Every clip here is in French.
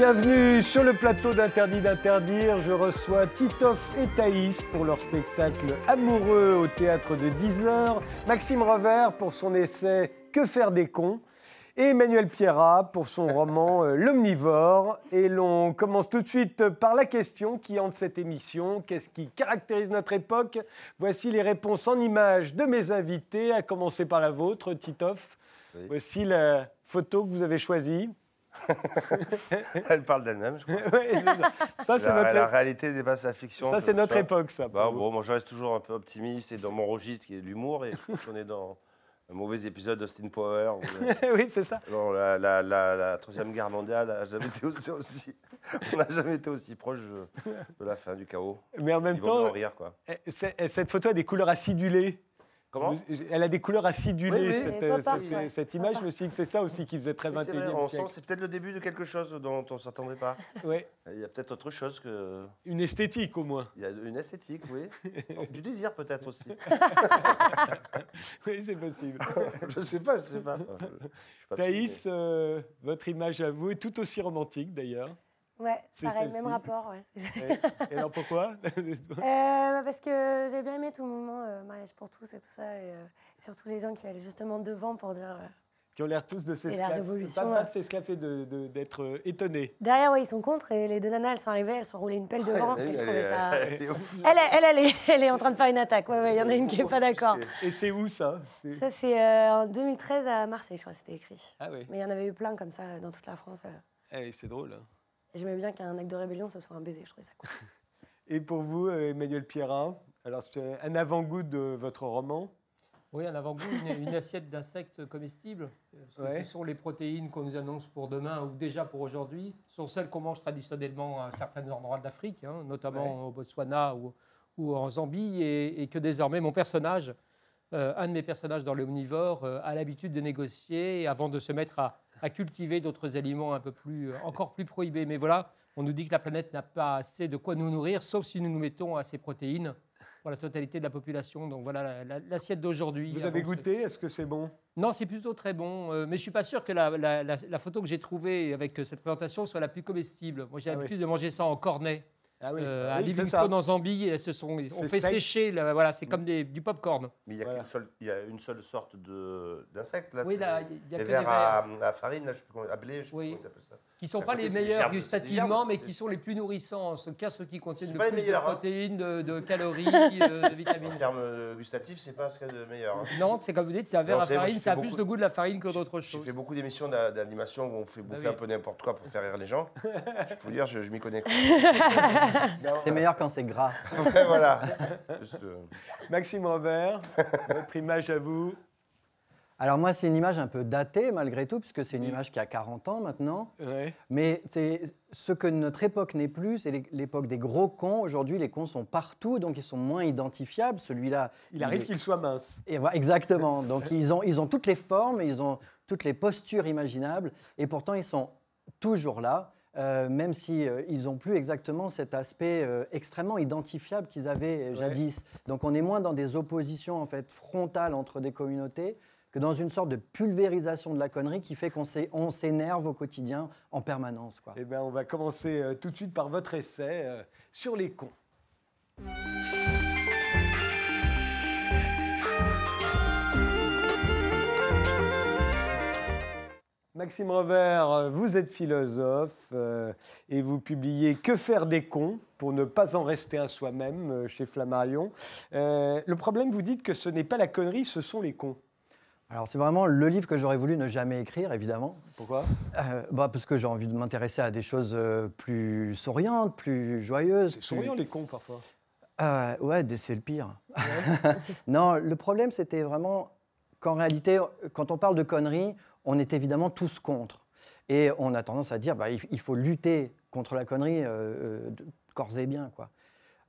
Bienvenue sur le plateau d'Interdit d'interdire. Je reçois Titoff et Thaïs pour leur spectacle Amoureux au théâtre de 10 heures, Maxime Revers pour son essai Que faire des cons? Et Emmanuel Pierrat pour son roman euh, L'omnivore. Et l'on commence tout de suite par la question qui hante cette émission. Qu'est-ce qui caractérise notre époque? Voici les réponses en images de mes invités, à commencer par la vôtre, Titoff. Oui. Voici la photo que vous avez choisie. Elle parle d'elle-même, je crois. Ouais, c'est ça. Ça, c'est la, notre, la réalité dépasse la fiction. ça, c'est notre ça. époque, ça. Bah, bon, moi, je reste toujours un peu optimiste et dans mon registre qui est l'humour. Et qu'on est dans un mauvais épisode d'Austin Power. oui, c'est ça. la, la, la, la Troisième Guerre mondiale n'a jamais été aussi, aussi- on n'a jamais été aussi proche de, la fin du chaos. Mais en même en temps, rire, quoi. eh, eh, cette photo a des couleurs acidulées. Comment Elle a des couleurs acidulées, Oui, oui. cette, ouais. cette Sympa. image. Je me suis dit que c'est ça aussi qui faisait très Oui, c'est vrai, 21e on siècle. C'est peut-être le début de quelque chose dont on ne s'attendait pas. Ouais. Il y a peut-être autre chose que. Une esthétique, au moins. Il y a une esthétique, oui. Du désir, peut-être aussi. Oui, c'est possible. je sais pas, je sais pas. Enfin, je- je suis pas Thaïs, euh, votre image à vous est tout aussi romantique, d'ailleurs. Ouais, C'est pareil, même rapport. Ouais. Et alors pourquoi Euh, bah, parce que j'ai bien aimé tout le mouvement euh, mariage pour tous et tout ça, et euh, surtout les gens qui allaient justement devant pour dire. euh, Qui ont l'air tous de révolution, Pas, pas de s'esclaffer, de- de- d'être euh, étonnés. Derrière, ouais, ils sont contre, et les deux nanas, elles sont arrivées, elles sont roulées une pelle devant. Elle est- ça. elle est ouf. Elle, elle, elle, est, elle est en train de faire une attaque. Ouais, ouais, il y en a une qui est pas d'accord. Et c'est où ça? Ça, c'est euh, en 2013 à Marseille, je crois, c'était écrit. Ah oui, Mais il y en avait eu plein comme ça dans toute la France. euh. Eh, c'est drôle. hein. J'aimais bien qu'un acte de rébellion, ce soit un baiser, je trouvais ça cool. Et pour vous, euh, Emmanuel Pierrat, alors c'est un avant-goût de votre roman? Oui, un avant-goût, une, une assiette d'insectes comestibles. Parce que Ouais. Ce sont les protéines qu'on nous annonce pour demain ou déjà pour aujourd'hui. Ce sont celles qu'on mange traditionnellement à certains endroits de l'Afrique, hein, notamment au Botswana ou, ou en Zambie, et, et que désormais mon personnage, euh, un de mes personnages dans l'omnivore, euh, a l'habitude de négocier avant de se mettre à, à cultiver d'autres aliments un peu plus, euh, encore plus prohibés. Mais voilà, on nous dit que la planète n'a pas assez de quoi nous nourrir, sauf si nous nous mettons à ces protéines pour la totalité de la population. Donc voilà la- la- l'assiette d'aujourd'hui. Vous avez goûté? Est-ce que c'est bon? Non, c'est plutôt très bon. euh, mais je suis pas sûr que la, la- la- la photo que j'ai trouvée avec cette présentation soit la plus comestible. Moi, j'ai Ah oui. l'habitude de manger ça en cornet. Ah oui, euh, Ah à oui. Livingstone, en Zambie, et ce sont, on fait sec. sécher. là, voilà, c'est comme des- du popcorn. Mais il y a, Voilà. qu'une seule, il y a une seule sorte de, d'insecte, là. Oui, là, il y a les que des vers à, vers à farine, là, je sais plus comment, à blé, je sais Oui. plus comment ils appellent ça. Qui sont À pas les meilleurs gustativement, mais qui sont les plus nourrissants. En ce cas, ceux qui contiennent le plus meilleurs, de hein. protéines, de, de calories, euh, de En vitamines. termes euh, gustatifs, c'est pas ce qu'il y a de meilleur. hein. Non, c'est comme vous dites, c'est un verre Non, à farine, ça a plus de goût de la farine que d'autres J'ai choses. fait beaucoup d'émissions d'a- d'animation où on fait Bah bouffer oui. un peu n'importe quoi pour faire rire les gens. je peux vous dire, je, je m'y connais. C'est meilleur quand c'est gras. ouais, voilà. Juste, euh, Maxime Robert, votre image à vous. Alors moi, c'est une image un peu datée malgré tout, puisque c'est une image qui a 40 ans maintenant. Ouais. Mais c'est ce que notre époque n'est plus, c'est l'é- l'époque des gros cons. Aujourd'hui, les cons sont partout, donc ils sont moins identifiables. Celui-là, Il arrive est- qu'il soit mince. Et voilà, exactement. Donc ils ont, ils ont toutes les formes, ils ont toutes les postures imaginables, et pourtant ils sont toujours là, euh, même si euh, ils n'ont plus exactement cet aspect euh, extrêmement identifiable qu'ils avaient Ouais. jadis. Donc on est moins dans des oppositions en fait frontales entre des communautés que dans une sorte de pulvérisation de la connerie qui fait qu'on s'é- on s'énerve au quotidien en permanence. Eh bien, on va commencer euh, tout de suite par votre essai euh, sur les cons. Maxime Revers, euh, vous êtes philosophe et vous publiez Que faire des cons pour ne pas en rester à soi-même chez Flammarion. Le problème, vous dites que ce n'est pas la connerie, ce sont les cons. Alors c'est vraiment le livre que j'aurais voulu ne jamais écrire, évidemment. Pourquoi? Euh, bah, parce que j'ai envie de m'intéresser à des choses euh, plus souriantes, plus joyeuses. Plus- souriant les cons parfois. Euh, ouais, c'est le pire. non, le problème, c'était vraiment qu'en réalité, quand on parle de conneries, on est évidemment tous contre. Et on a tendance à dire, bah, il faut lutter contre la connerie corps et bien. Quoi.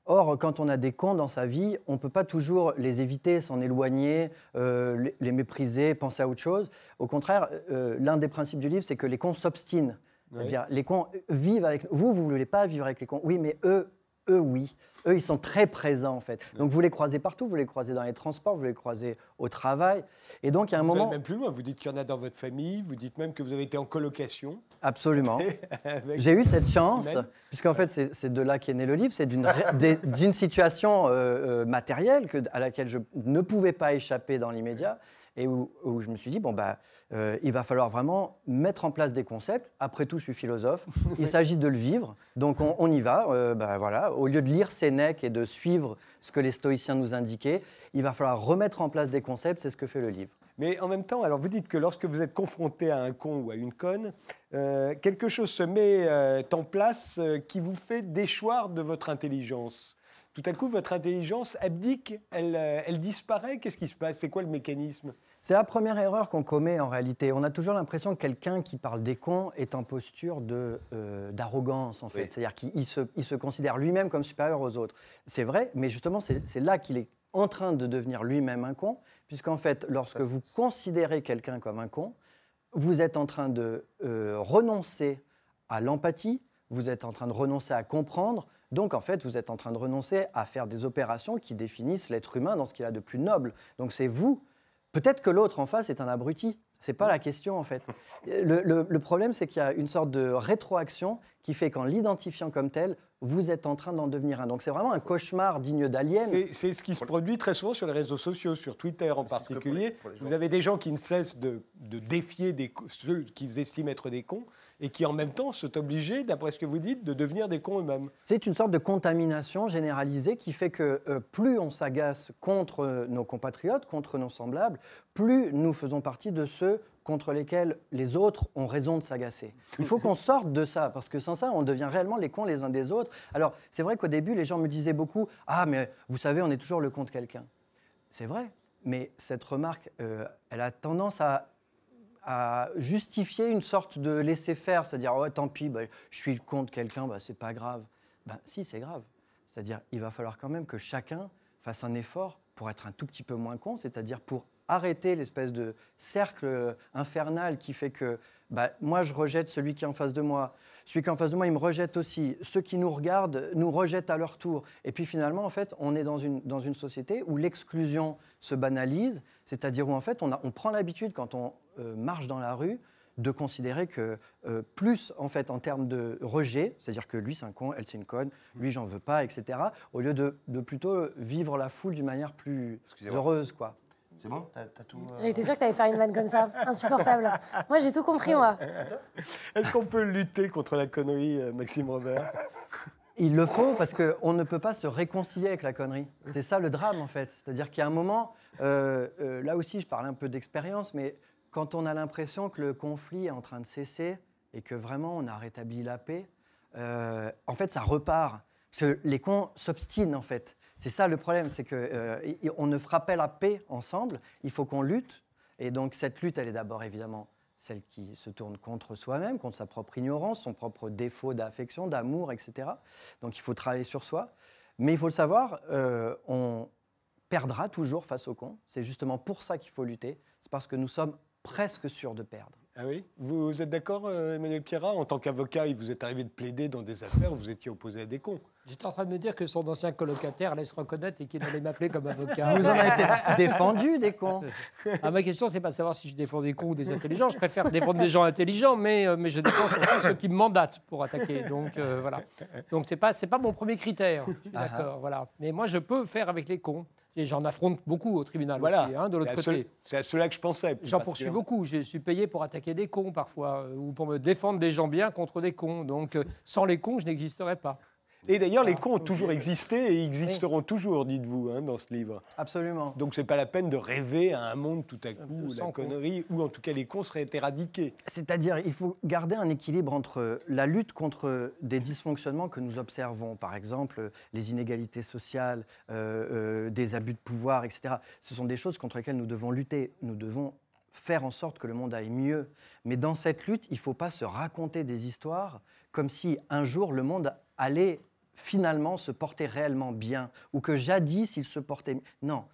Or, quand on a des cons dans sa vie, on ne peut pas toujours les éviter, s'en éloigner, euh, les, mépriser, penser à autre chose. Au contraire, euh, l'un des principes du livre, c'est que les cons s'obstinent. C'est-à-dire, les cons vivent avec... Vous, vous ne voulez pas vivre avec les cons. Oui, mais eux, eux, oui. Eux, ils sont très présents, en fait. Donc, vous les croisez partout. Vous les croisez dans les transports, vous les croisez au travail. Et donc, il y a un Vous moment... allez même plus loin, vous dites qu'il y en a dans votre famille, vous dites même que vous avez été en colocation. Absolument. avec- J'ai eu cette chance, puisqu'en fait, c'est de là qu'est né le livre, c'est d'une situation euh, euh, matérielle que, à laquelle je ne pouvais pas échapper dans l'immédiat, et où, où je me suis dit, bon, bah, euh, il va falloir vraiment mettre en place des concepts. Après tout, je suis philosophe, il s'agit de le vivre, donc on, on y va. euh, bah, voilà. Au lieu de lire Sénèque et de suivre ce que les stoïciens nous indiquaient, il va falloir remettre en place des concepts, c'est ce que fait le livre. Mais en même temps, alors vous dites que lorsque vous êtes confronté à un con ou à une conne, euh, quelque chose se met euh, en place qui vous fait déchoir de votre intelligence. Tout à coup, votre intelligence abdique, elle, euh, elle disparaît. Qu'est-ce qui se passe? C'est quoi le mécanisme? C'est la première erreur qu'on commet en réalité. On a toujours l'impression que quelqu'un qui parle des cons est en posture de, euh, d'arrogance, en fait. Oui. C'est-à-dire qu'il il se, il se considère lui-même comme supérieur aux autres. C'est vrai, mais justement, c'est, c'est là qu'il est en train de devenir lui-même un con, puisqu'en fait, lorsque Ça, vous considérez quelqu'un comme un con, vous êtes en train de euh, renoncer à l'empathie, vous êtes en train de renoncer à comprendre, donc en fait vous êtes en train de renoncer à faire des opérations qui définissent l'être humain dans ce qu'il a de plus noble. Donc c'est vous. Peut-être que l'autre en face est un abruti. C'est pas la question en fait. Le, le- le problème c'est qu'il y a une sorte de rétroaction qui fait qu'en l'identifiant comme tel, vous êtes en train d'en devenir un. Donc c'est vraiment un cauchemar digne d'Alien. C'est c'est ce qui se produit très souvent sur les réseaux sociaux, sur Twitter en pour particulier. les- pour les gens. Vous avez des gens qui ne cessent de, de défier des, ceux qu'ils estiment être des cons et qui en même temps sont obligés, d'après ce que vous dites, de devenir des cons eux-mêmes. C'est une sorte de contamination généralisée qui fait que euh, plus on s'agace contre euh, nos compatriotes, contre nos semblables, plus nous faisons partie de ceux contre lesquels les autres ont raison de s'agacer. Il faut qu'on sorte de ça, parce que sans ça, on devient réellement les cons les uns des autres. Alors, c'est vrai qu'au début, les gens me disaient beaucoup Ah, mais vous savez, on est toujours le con de quelqu'un. C'est vrai, mais cette remarque, euh, elle a tendance à justifier une sorte de laisser-faire, c'est-à-dire ouais, tant pis, bah, je suis contre quelqu'un, bah, c'est pas grave. Ben, si, c'est grave. C'est-à-dire il va falloir quand même que chacun fasse un effort pour être un tout petit peu moins con, c'est-à-dire pour arrêter l'espèce de cercle euh, infernal qui fait que bah, moi je rejette celui qui est en face de moi, celui qui est en face de moi il me rejette aussi, ceux qui nous regardent nous rejettent à leur tour. Et puis finalement en fait on est dans une, dans une société où l'exclusion se banalise, c'est-à-dire où en fait on, a- on prend l'habitude quand on euh, marche dans la rue de considérer que euh, plus en fait en termes de rejet, c'est-à-dire que lui c'est un con, elle c'est une conne, lui j'en veux pas, etc. Au lieu de, de plutôt vivre la foule d'une manière plus heureuse, quoi. C'est bon T'as t'as tout. euh, été sûre que tu allais faire une vanne comme ça. Insupportable. Moi, j'ai tout compris, moi. Est-ce qu'on peut lutter contre la connerie, euh, Maxime Robert? Il le faut parce qu'on ne peut pas se réconcilier avec la connerie. C'est ça le drame en fait. C'est-à-dire qu'il y a un moment, euh, euh, là aussi je parle un peu d'expérience, mais quand on a l'impression que le conflit est en train de cesser et que vraiment on a rétabli la paix, euh, en fait ça repart. Parce que les cons s'obstinent en fait. C'est ça le problème, c'est qu'on ne fera pas la paix ensemble, il faut qu'on lutte. Et donc cette lutte, elle est d'abord évidemment celle qui se tourne contre soi-même, contre sa propre ignorance, son propre défaut d'affection, d'amour, etc. Donc il faut travailler sur soi. Mais il faut le savoir, euh, on perdra toujours face au con. C'est justement pour ça qu'il faut lutter. C'est parce que nous sommes presque sûrs de perdre. Ah oui? Vous êtes d'accord, euh, Emmanuel Pierrat? En tant qu'avocat, il vous est arrivé de plaider dans des affaires où vous étiez opposé à des cons. J'étais en train de me dire que son ancien colocataire allait se reconnaître et qu'il allait m'appeler comme avocat. Vous en avez été défendu des cons. Ah, ma question, c'est pas de savoir si je défends des cons ou des intelligents. Je préfère défendre des gens intelligents, mais, euh, mais je défends surtout ceux qui me mandatent pour attaquer. Donc euh, voilà. Donc c'est pas c'est pas mon premier critère. Suis Ah, d'accord. Voilà. Mais moi, je peux faire avec les cons. Et j'en affronte beaucoup au tribunal Voilà. aussi, hein, de l'autre C'est à côté. C'est à cela que je pensais. J'en poursuis beaucoup. Je suis payé pour attaquer des cons parfois, euh, ou pour me défendre des gens bien contre des cons. Donc euh, sans les cons, je n'existerais pas. Et d'ailleurs, les Ah, cons ont toujours existé et existeront toujours, dites-vous, hein, dans ce livre. Absolument. Donc c'est pas la peine de rêver à un monde tout à coup où la sans con. connerie, ou en tout cas les cons seraient éradiqués. C'est-à-dire, il faut garder un équilibre entre la lutte contre des dysfonctionnements que nous observons, par exemple les inégalités sociales, euh, euh, des abus de pouvoir, etc. Ce sont des choses contre lesquelles nous devons lutter. Nous devons faire en sorte que le monde aille mieux. Mais dans cette lutte, il ne faut pas se raconter des histoires comme si un jour le monde allait finalement se porter réellement bien, ou que jadis il se portait... Non,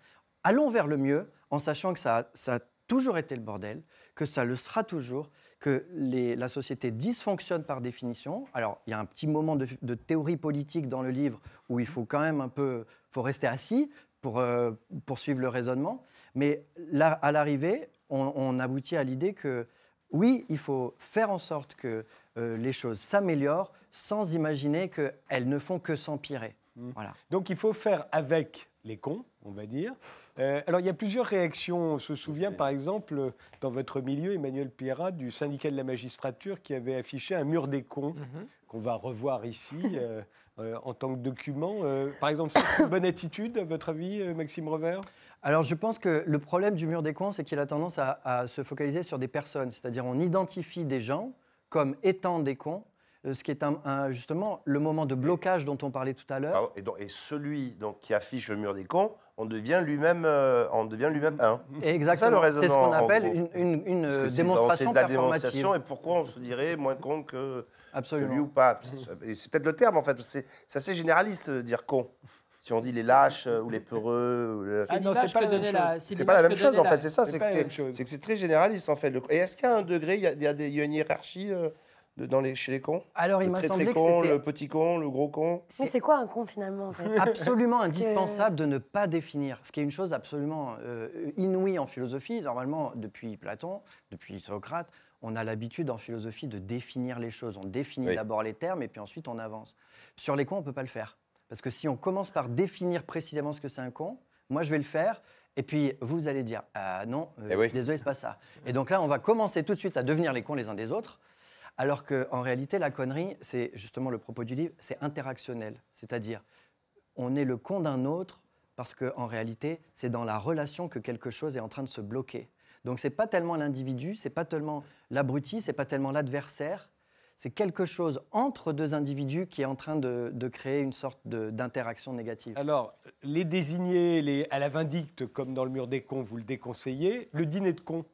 allons vers le mieux en sachant que ça a, ça a toujours été le bordel, que ça le sera toujours, que la société dysfonctionne par définition. Alors, il y a un petit moment de, théorie politique dans le livre où il faut quand même un peu, faut rester assis pour euh, poursuivre le raisonnement. Mais là, à l'arrivée, on, on aboutit à l'idée que oui, il faut faire en sorte que euh, les choses s'améliorent sans imaginer qu'elles ne font que s'empirer. Voilà. Donc il faut faire avec les cons, on va dire. Euh, alors il y a plusieurs réactions. On se souvient par exemple, dans votre milieu, Emmanuel Pierrat, du syndicat de la magistrature qui avait affiché un mur des cons qu'on va revoir ici euh, euh, en tant que document. Euh, par exemple, c'est une bonne attitude, à votre avis, Maxime Revers Alors je pense que le problème du mur des cons, c'est qu'il a tendance à, à se focaliser sur des personnes. C'est-à-dire on identifie des gens comme étant des cons, ce qui est un- un- justement le moment de blocage dont on parlait tout à l'heure. Et, celui donc, qui affiche le mur des cons, on devient lui-même euh, on devient lui-même un. Exactement, C'est ce qu'on appelle une, une- une, Parce euh, démonstration de la performative. démonstration et pourquoi on se dirait moins con que Absolument. celui ou pas. C'est peut-être le terme en fait. C'est assez généraliste de dire con. Si on dit les lâches euh, ou les peureux. ou le- C'est Ah non, c'est pas la même chose. la- C'est l'image pas la même que chose donnait en fait, c'est ça, c'est que c'est très généraliste en fait. Et est-ce qu'il y a un degré, il y a, il y a des- il y a une hiérarchie euh, dans les, chez les cons Alors il m'a semblé très que con, le petit con, le gros con Mais c'est quoi un con finalement en fait absolument indispensable de ne pas définir, ce qui est une chose absolument euh, inouïe en philosophie. Normalement, depuis Platon, depuis Socrate, on a l'habitude en philosophie de définir les choses. On définit Oui. d'abord les termes et puis ensuite on avance. Sur les cons, on ne peut pas le faire. Parce que si on commence par définir précisément ce que c'est un con, moi je vais le faire. Et puis vous allez dire ah non, euh, Eh oui. désolé, c'est pas ça. Et donc là, on va commencer tout de suite à devenir les cons les uns des autres. Alors qu'en réalité, la connerie, c'est justement le propos du livre, c'est interactionnel. C'est-à-dire, on est le con d'un autre parce qu'en réalité, c'est dans la relation que quelque chose est en train de se bloquer. Donc, c'est pas tellement l'individu, c'est pas tellement l'abruti, c'est pas tellement l'adversaire, c'est quelque chose entre deux individus qui est en train de, créer une sorte d'interaction négative. Alors, les désigner à la vindicte, comme dans le mur des cons, vous le déconseillez. Le dîner de cons,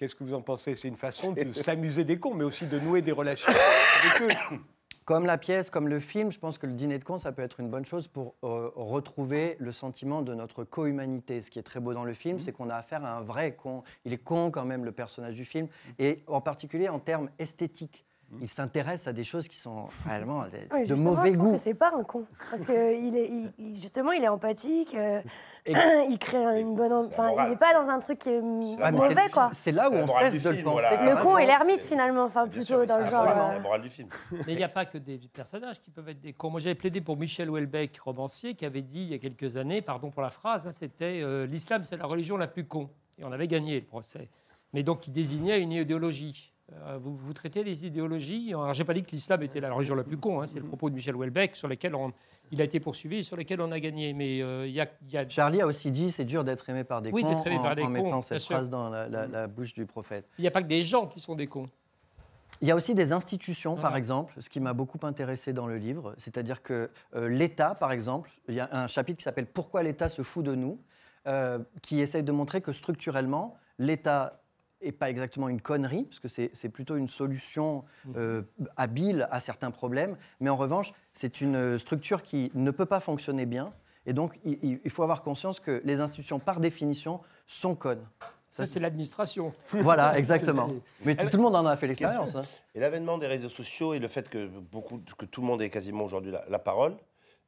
qu'est-ce que vous en pensez? C'est une façon de s'amuser des cons, mais aussi de nouer des relations avec eux. Comme la pièce, comme le film, je pense que le dîner de con, ça peut être une bonne chose pour euh, retrouver le sentiment de notre co-humanité. Ce qui est très beau dans le film, c'est qu'on a affaire à un vrai con. Il est con quand même, le personnage du film, et en particulier en termes esthétiques. Il s'intéresse à des choses qui sont réellement de, Oui, de justement, mauvais je goût. c'est pas un con. Parce que il est, il- justement, il est empathique, euh, Et- il crée une bonne. Enfin, il n'est pas dans un truc qui est Ah, mauvais, quoi. C'est là où on cesse du de le penser. voilà. Le con et non. l'ermite, finalement, enfin, plutôt sûr, dans le genre. euh, la morale du film. Mais il n'y a pas que des personnages qui peuvent être des cons. Moi, j'avais plaidé pour Michel Houellebecq, romancier, qui avait dit il y a quelques années, pardon pour la phrase, hein, c'était euh, l'islam, c'est la religion la plus con. Et on avait gagné le procès. Mais donc, il désignait une idéologie. Euh, vous, vous traitez des idéologies. Alors, j'ai pas dit que l'islam était la religion la plus con. hein, c'est le propos de Michel Houellebecq, sur lequel on- il a été poursuivi et sur lequel on a gagné. Mais euh, il y a, il y a- Charlie a aussi dit c'est dur d'être aimé par des Oui, cons aimé en, par des en cons, mettant cette sûr. phrase dans la, la- la bouche du prophète. il n'y a pas que des gens qui sont des cons. Il y a aussi des institutions, par exemple, ce qui m'a beaucoup intéressé dans le livre, c'est-à-dire que euh, l'État, par exemple, il y a un chapitre qui s'appelle Pourquoi l'État se fout de nous, euh, qui essaye de montrer que structurellement, l'État n'est pas exactement une connerie, parce que c'est c'est plutôt une solution euh, habile à certains problèmes, mais en revanche, c'est une structure qui ne peut pas fonctionner bien, et donc il- faut avoir conscience que les institutions, par définition, sont connes. Ça, c'est l'administration. Voilà, exactement. Mais tout tout le monde en a fait l'expérience. hein. Et l'avènement des réseaux sociaux et le fait que, beaucoup, que tout le monde ait quasiment aujourd'hui la, la parole, le-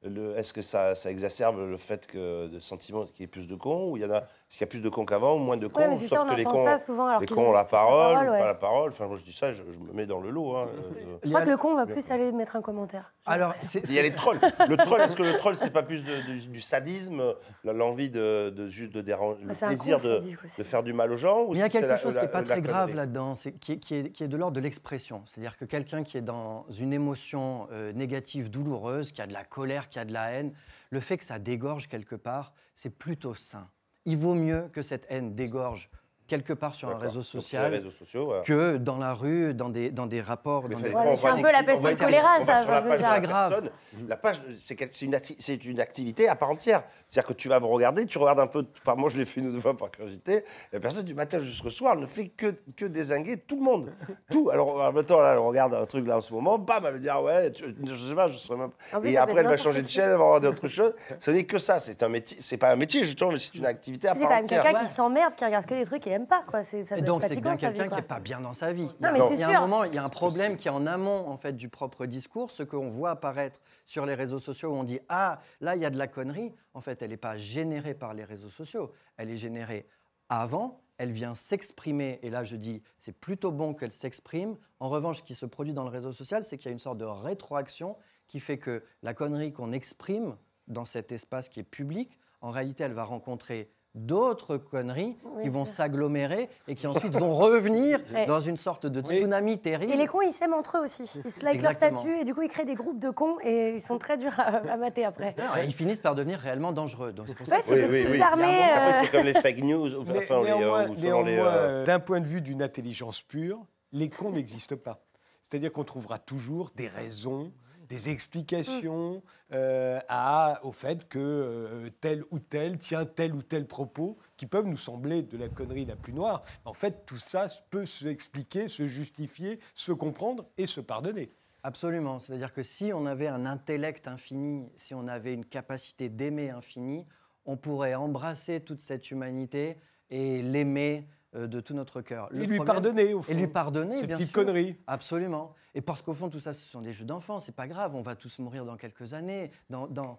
est-ce que ça, ça exacerbe le fait que le sentiment qu'il y ait plus de cons ou il y en a, est-ce qu'il y a plus de cons qu'avant ou moins de cons Ouais, Sauf ça, on que les cons, ça souvent. Alors les qu'ils cons ont la plus parole, ouais. pas la parole. Enfin, moi je dis ça, je, je me mets dans le lot. hein. Euh, Je y crois que le con va plus aller mettre un commentaire. Alors, Il y a les trolls. Le troll, est-ce que le troll, c'est pas plus de- de- du sadisme, l'envie de, de juste de déranger, le Ah, un plaisir con, de, faire du mal aux gens ou Mais il y a quelque la- chose la- qui n'est pas la très grave là-dedans, c'est- qui, est- qui est, qui est de l'ordre de l'expression. C'est-à-dire que quelqu'un qui est dans une émotion euh, négative, douloureuse, qui a de la colère, qui a de la haine, le fait que ça dégorge quelque part, c'est plutôt sain. Il vaut mieux que cette haine dégorge quelque part sur un réseau Donc, sur les social réseaux sociaux, voilà. que dans la rue, dans des, dans des rapports. Dans des- c'est un peu la peste choléra, ça, C'est pas grave. personne. La page, c'est c'est une, acti- c'est une activité à part entière. C'est-à-dire que tu vas me regarder, tu regardes un peu, par moi je l'ai fait une ou deux fois par curiosité, la personne du matin jusqu'au soir ne fait que, que désinguer tout le monde. Tout. Alors maintenant, là, elle regarde un truc là en ce moment, bam, elle va dire, ouais, tu- je sais pas, je serais même... En plus, Et après, elle va changer de chaîne, elle va avoir d'autres choses. Ce n'est que ça, c'est un métier, c'est pas un métier justement, mais c'est une activité à C'est part quand même entière. quelqu'un qui s'emmerde, qui regarde que des trucs pas, quoi. C'est, ça Et donc c'est bien quelqu'un qui n'est pas bien dans sa vie. Non, mais il y a, c'est il y a sûr. un moment, il y a un problème qui est en amont en fait du propre discours, ce qu'on voit apparaître sur les réseaux sociaux où on dit ah là il y a de la connerie. En fait, elle n'est pas générée par les réseaux sociaux, elle est générée avant. Elle vient s'exprimer, et là je dis, c'est plutôt bon qu'elle s'exprime. En revanche, ce qui se produit dans le réseau social, c'est qu'il y a une sorte de rétroaction qui fait que la connerie qu'on exprime dans cet espace qui est public, en réalité, elle va rencontrer d'autres conneries Oui, qui vont s'agglomérer et qui ensuite vont revenir Ouais. dans une sorte de tsunami terrible. Et les cons, ils s'aiment entre eux aussi. Ils se like leur statut et du coup, ils créent des groupes de cons et ils sont très durs à, à mater après. Non, et ils finissent par devenir réellement dangereux. Donc c'est pour ça Ouais, que c'est des petites oui. armées. Euh, c'est comme les fake news, enfin, euh, euh, euh, d'un point de vue d'une intelligence pure, les cons n'existent pas. C'est-à-dire qu'on trouvera toujours des raisons, des explications euh, à, au fait que euh, tel ou tel tient tel ou tel propos qui peuvent nous sembler de la connerie la plus noire. En fait, tout ça peut se expliquer, se justifier, se comprendre et se pardonner. Absolument. C'est-à-dire que si on avait un intellect infini, si on avait une capacité d'aimer infini, on pourrait embrasser toute cette humanité et l'aimer de tout notre cœur. Le et lui problème- pardonner, au fond. Et lui pardonner, Ces bien petites sûr. conneries. Absolument. Et parce qu'au fond, tout ça, ce sont des jeux d'enfants. C'est pas grave. On va tous mourir dans quelques années, dans, dans,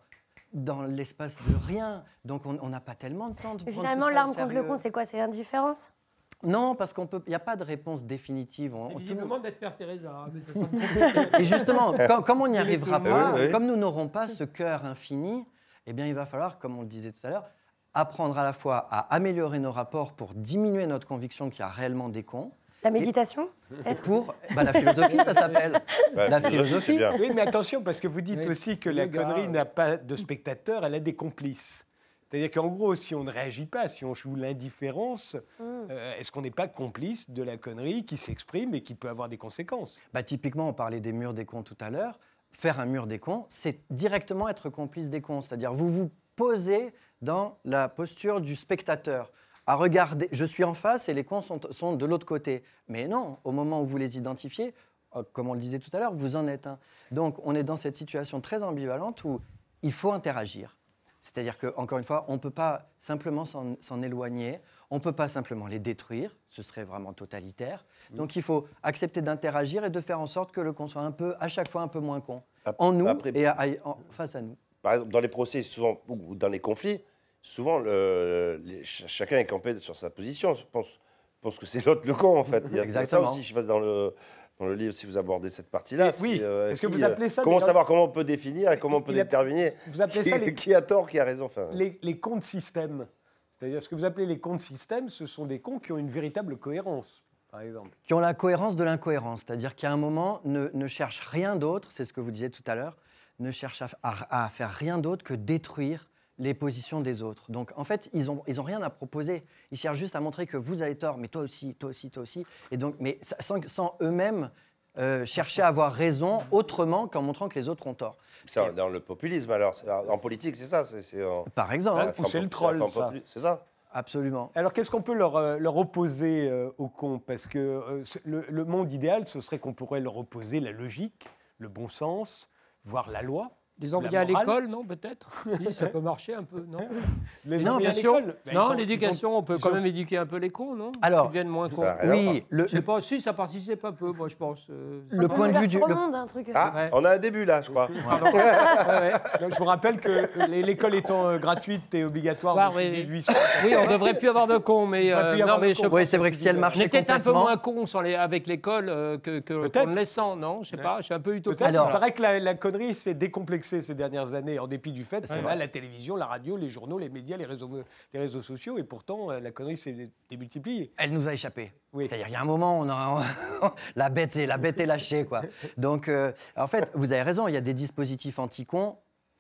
dans l'espace de rien. Donc, on n'a pas tellement de temps de prendre finalement, l'arme contre le con, c'est quoi? C'est l'indifférence? Non, parce qu'on peut. Il n'y a pas de réponse définitive. On- C'est tout- visiblement d'être Père Teresa, hein, mais ça semble trop Et justement, comme, comme on n'y arrivera Oui, pas, oui. comme nous n'aurons pas ce cœur infini, eh bien, il va falloir, comme on le disait tout à l'heure, apprendre à la fois à améliorer nos rapports pour diminuer notre conviction qu'il y a réellement des cons, La méditation et pour bah, la philosophie, ça s'appelle. la philosophie. Oui, mais attention, parce que vous dites Oui. aussi que la gars, connerie n'a pas de spectateurs, elle a des complices. C'est-à-dire qu'en gros, si on ne réagit pas, si on joue l'indifférence, Mm. euh, est-ce qu'on n'est pas complice de la connerie qui s'exprime et qui peut avoir des conséquences? Bah, typiquement, on parlait des murs des cons tout à l'heure. Faire un mur des cons, c'est directement être complice des cons. C'est-à-dire, vous vous posez dans la posture du spectateur. À regarder, je suis en face et les cons sont, sont de l'autre côté. Mais non, au moment où vous les identifiez, euh, comme on le disait tout à l'heure, vous en êtes un. Donc, on est dans cette situation très ambivalente où il faut interagir. C'est-à-dire qu'encore une fois, on ne peut pas simplement s'en éloigner, on ne peut pas simplement les détruire, ce serait vraiment totalitaire. Donc il faut accepter d'interagir et de faire en sorte que le con soit un peu, à chaque fois un peu moins con, en nous après- et à- en- face à nous. Par exemple, dans les procès, souvent, ou dans les conflits, souvent, le- les- ch- chacun est campé sur sa position. Je pense, que c'est l'autre le con, en fait. Il y a Exactement. ça aussi, je sais pas, dans le, dans le livre, si vous abordez cette partie-là. Oui, c'est, euh, est-ce que vous euh, appelez ça Comment savoir comment on peut définir et comment on peut déterminer Vous appelez qui, ça les, qui a tort, qui a raison enfin, les, les cons de système. C'est-à-dire ce que vous appelez les cons de système, ce sont des cons qui ont une véritable cohérence, par exemple. Qui ont la cohérence de l'incohérence, c'est-à-dire qu'à un moment, ne, ne cherchent rien d'autre, c'est ce que vous disiez tout à l'heure, ne cherchent à, à- à faire rien d'autre que détruire les positions des autres. Donc en fait, ils n'ont ils ont rien à proposer. Ils cherchent juste à montrer que vous avez tort, mais toi aussi, toi aussi, toi aussi. Et donc, mais sans, sans eux-mêmes euh, chercher à avoir raison autrement qu'en montrant que les autres ont tort. C'est dans le populisme, alors. En politique, c'est ça. C'est, c'est en- Par exemple, c'est le troll, C'est ça. absolument. Alors qu'est-ce qu'on peut leur, euh, leur opposer euh, aux cons? Parce que euh, le, le monde idéal, ce serait qu'on pourrait leur opposer la logique, le bon sens, voire la loi. Les envoyer à l'école, non, peut-être Oui, ça peut marcher un peu, non Les Non, envoyer à L'éducation l'école Ben, ils Non, l'éducation, on peut quand ont- même éduquer un peu les cons, non Alors, Ils deviennent moins cons. À voir. Oui, le, Je sais le- pas, si, ça participe un peu, moi, je pense. euh, le point de vue du... Le monde, un truc. Ah, Ouais. on a un début là, je crois. Pardon. Ouais, ouais. Donc, je vous rappelle que l'école étant euh, gratuite et obligatoire Bah, depuis oui. 1800, Oui, on devrait plus avoir de cons, mais, euh, non, mais je cons. Oui, c'est vrai que si elle On marchait est peut-être un peu moins cons avec l'école que, laissant, non Je sais pas, je suis un peu utopiste. Alors- il paraît que la, connerie s'est décomplexée ces dernières années, en dépit du fait qu'on vrai. a la télévision, la radio, les journaux, les médias, les réseaux, les réseaux sociaux, et pourtant euh, la connerie s'est démultipliée. Elle nous a échappé. Oui. C'est-à-dire, il y a un moment, on a, la, bête est, la bête est lâchée. Quoi. Donc, euh, en fait, vous avez raison, il y a des dispositifs anti-cons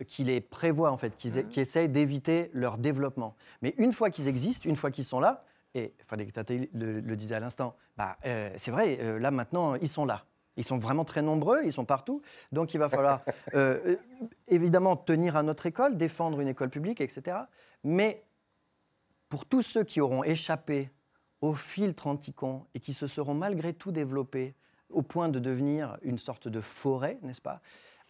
qui les prévoient, en fait, qui, qui essayent d'éviter leur développement. Mais une fois qu'ils existent, une fois qu'ils sont là, et Frédéric Tatey le, le disait à l'instant, bah, euh, c'est vrai, euh, là maintenant, ils sont là. Ils sont vraiment très nombreux, ils sont partout. Donc il va falloir euh, évidemment tenir à notre école, défendre une école publique, etc. Mais pour tous ceux qui auront échappé au filtre anti-con et qui se seront malgré tout développés au point de devenir une sorte de forêt, n'est-ce pas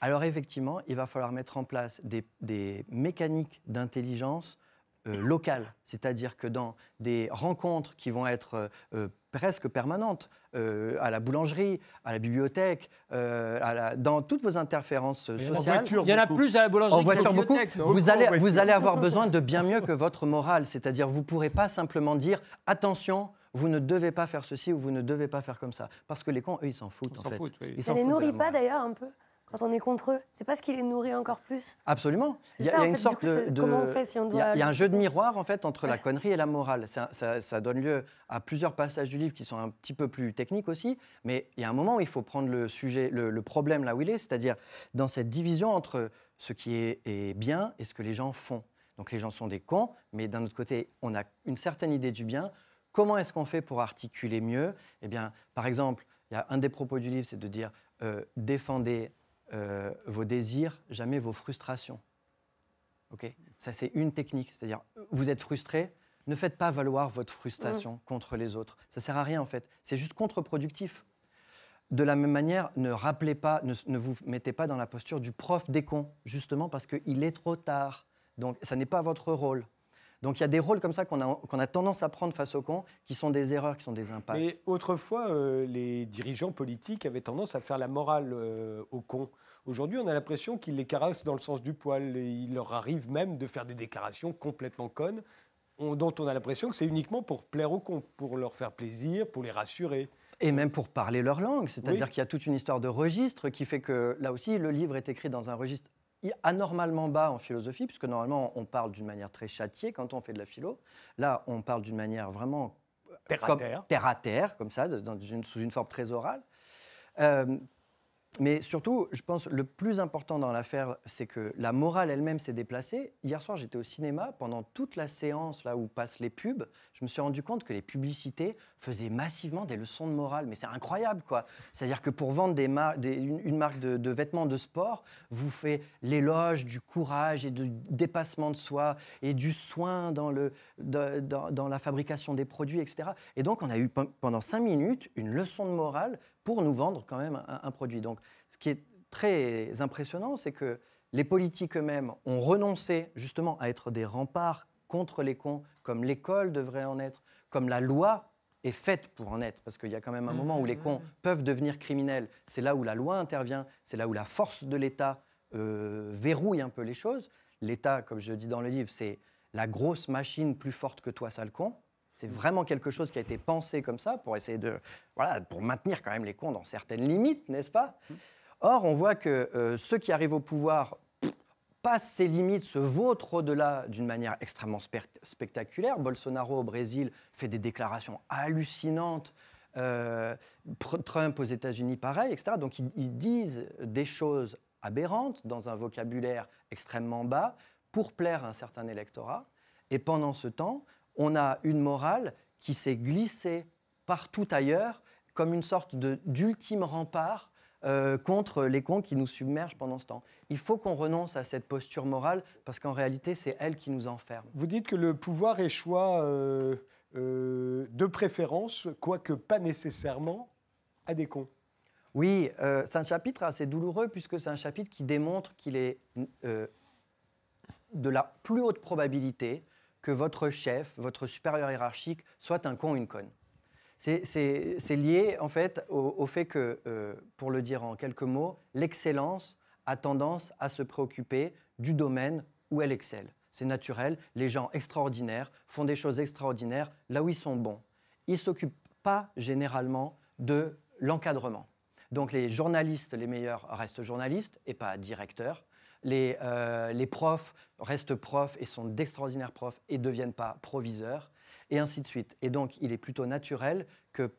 Alors effectivement, il va falloir mettre en place des, des mécaniques d'intelligence euh, locales, c'est-à-dire que dans des rencontres qui vont être euh, presque permanentes, euh, à la boulangerie, à la bibliothèque, euh, à la- dans toutes vos interférences En sociales, voiture, Il y en a beaucoup. plus à la boulangerie en qu'à la voiture beaucoup, non vous allez, voiture. vous allez avoir besoin de bien mieux que votre morale. C'est-à-dire, vous ne pourrez pas simplement dire attention, vous ne devez pas faire ceci ou vous ne devez pas faire comme ça. Parce que les cons, eux, ils s'en foutent. Ils en fait. foutent, oui. Ils Ça les nourrit pas d'ailleurs un peu? Quand on est contre eux. C'est pas ce qui les nourrit encore plus. Absolument. Il y a, ça, il y a en une fait, sorte coup, de. comment on fait si on il y a- doit il y a un jeu de miroir en fait entre la connerie et la morale. Ça, ça- ça donne lieu à plusieurs passages du livre qui sont un petit peu plus techniques aussi, mais il y a un moment où il faut prendre le sujet, le, le problème là où il est, c'est-à-dire dans cette division entre ce qui est, est bien et ce que les gens font. Donc les gens sont des cons, mais d'un autre côté, on a une certaine idée du bien. Comment est-ce qu'on fait pour articuler mieux? Eh bien, par exemple, il y a un des propos du livre, c'est de dire euh, défendez euh, vos désirs, jamais vos frustrations. Ok? Ça, c'est une technique. C'est-à-dire, vous êtes frustré, ne faites pas valoir votre frustration contre les autres. Ça sert à rien, en fait. C'est juste contre-productif. De la même manière, ne rappelez pas, ne, ne vous mettez pas dans la posture du prof des cons, justement parce qu'il est trop tard. Donc, ça n'est pas votre rôle. Donc, il y a des rôles comme ça qu'on a, tendance à prendre face aux cons, qui sont des erreurs, qui sont des impasses. Mais autrefois, euh, les dirigeants politiques avaient tendance à faire la morale euh, aux cons. Aujourd'hui, on a l'impression qu'ils les caressent dans le sens du poil. Et il leur arrive même de faire des déclarations complètement connes, on- dont on a l'impression que c'est uniquement pour plaire aux cons, pour leur faire plaisir, pour les rassurer. Et même pour parler leur langue, c'est-à-dire Oui. qu'il y a toute une histoire de registre qui fait que là aussi, le livre est écrit dans un registre anormalement bas en philosophie, puisque normalement on parle d'une manière très châtiée quand on fait de la philo. Là, on parle d'une manière vraiment Terre à comme- terre. terre à terre, comme ça, dans une- sous une forme très orale. Euh, mais surtout, je pense le plus important dans l'affaire, c'est que la morale elle-même s'est déplacée. Hier soir, j'étais au cinéma pendant toute la séance là où passent les pubs. Je me suis rendu compte que les publicités faisaient massivement des leçons de morale. Mais c'est incroyable, quoi. C'est-à-dire que pour vendre une, marque de, vêtements de sport, vous faites l'éloge du courage et du dépassement de soi et du soin dans, la fabrication des produits, etc. Et donc, on a eu pen- pendant cinq minutes une leçon de morale pour nous vendre quand même un, un produit. Donc, ce qui est très impressionnant, c'est que les politiques eux-mêmes ont renoncé justement à être des remparts contre les cons, comme l'école devrait en être, comme la loi est faite pour en être, parce qu'il y a quand même un moment où les cons peuvent devenir criminels. C'est là où la loi intervient, c'est là où la force de l'État euh, verrouille un peu les choses. L'État, comme je dis dans le livre, c'est la grosse machine plus forte que toi, sale con. C'est vraiment quelque chose qui a été pensé comme ça pour essayer de, voilà, pour maintenir quand même les cons dans certaines limites, n'est-ce pas? Or, on voit que euh, ceux qui arrivent au pouvoir pff, passent ces limites, se vautrent au-delà d'une manière extrêmement spectaculaire. Bolsonaro au Brésil fait des déclarations hallucinantes. Euh, Trump aux États-Unis, pareil, etc. Donc ils disent des choses aberrantes dans un vocabulaire extrêmement bas pour plaire à un certain électorat. Et pendant ce temps, on a une morale qui s'est glissée partout ailleurs comme une sorte d'ultime rempart euh, contre les cons qui nous submergent pendant ce temps. Il faut qu'on renonce à cette posture morale parce qu'en réalité, c'est elle qui nous enferme. Vous dites que le pouvoir échoit euh, euh, de préférence, quoique pas nécessairement, à des cons. Oui, c'est un chapitre assez douloureux puisque c'est un chapitre qui démontre qu'il est de la plus haute probabilité que votre chef, votre supérieur hiérarchique, soit un con ou une conne. C'est- lié en fait au, au fait que, euh, pour le dire en quelques mots, l'excellence a tendance à se préoccuper du domaine où elle excelle. C'est naturel, les gens extraordinaires font des choses extraordinaires là où ils sont bons. Ils ne s'occupent pas généralement de l'encadrement. Donc les journalistes, les meilleurs, restent journalistes et pas directeurs. Les, euh, les profs restent profs et sont d'extraordinaires profs et ne deviennent pas proviseurs, et ainsi de suite. Et donc il est plutôt naturel que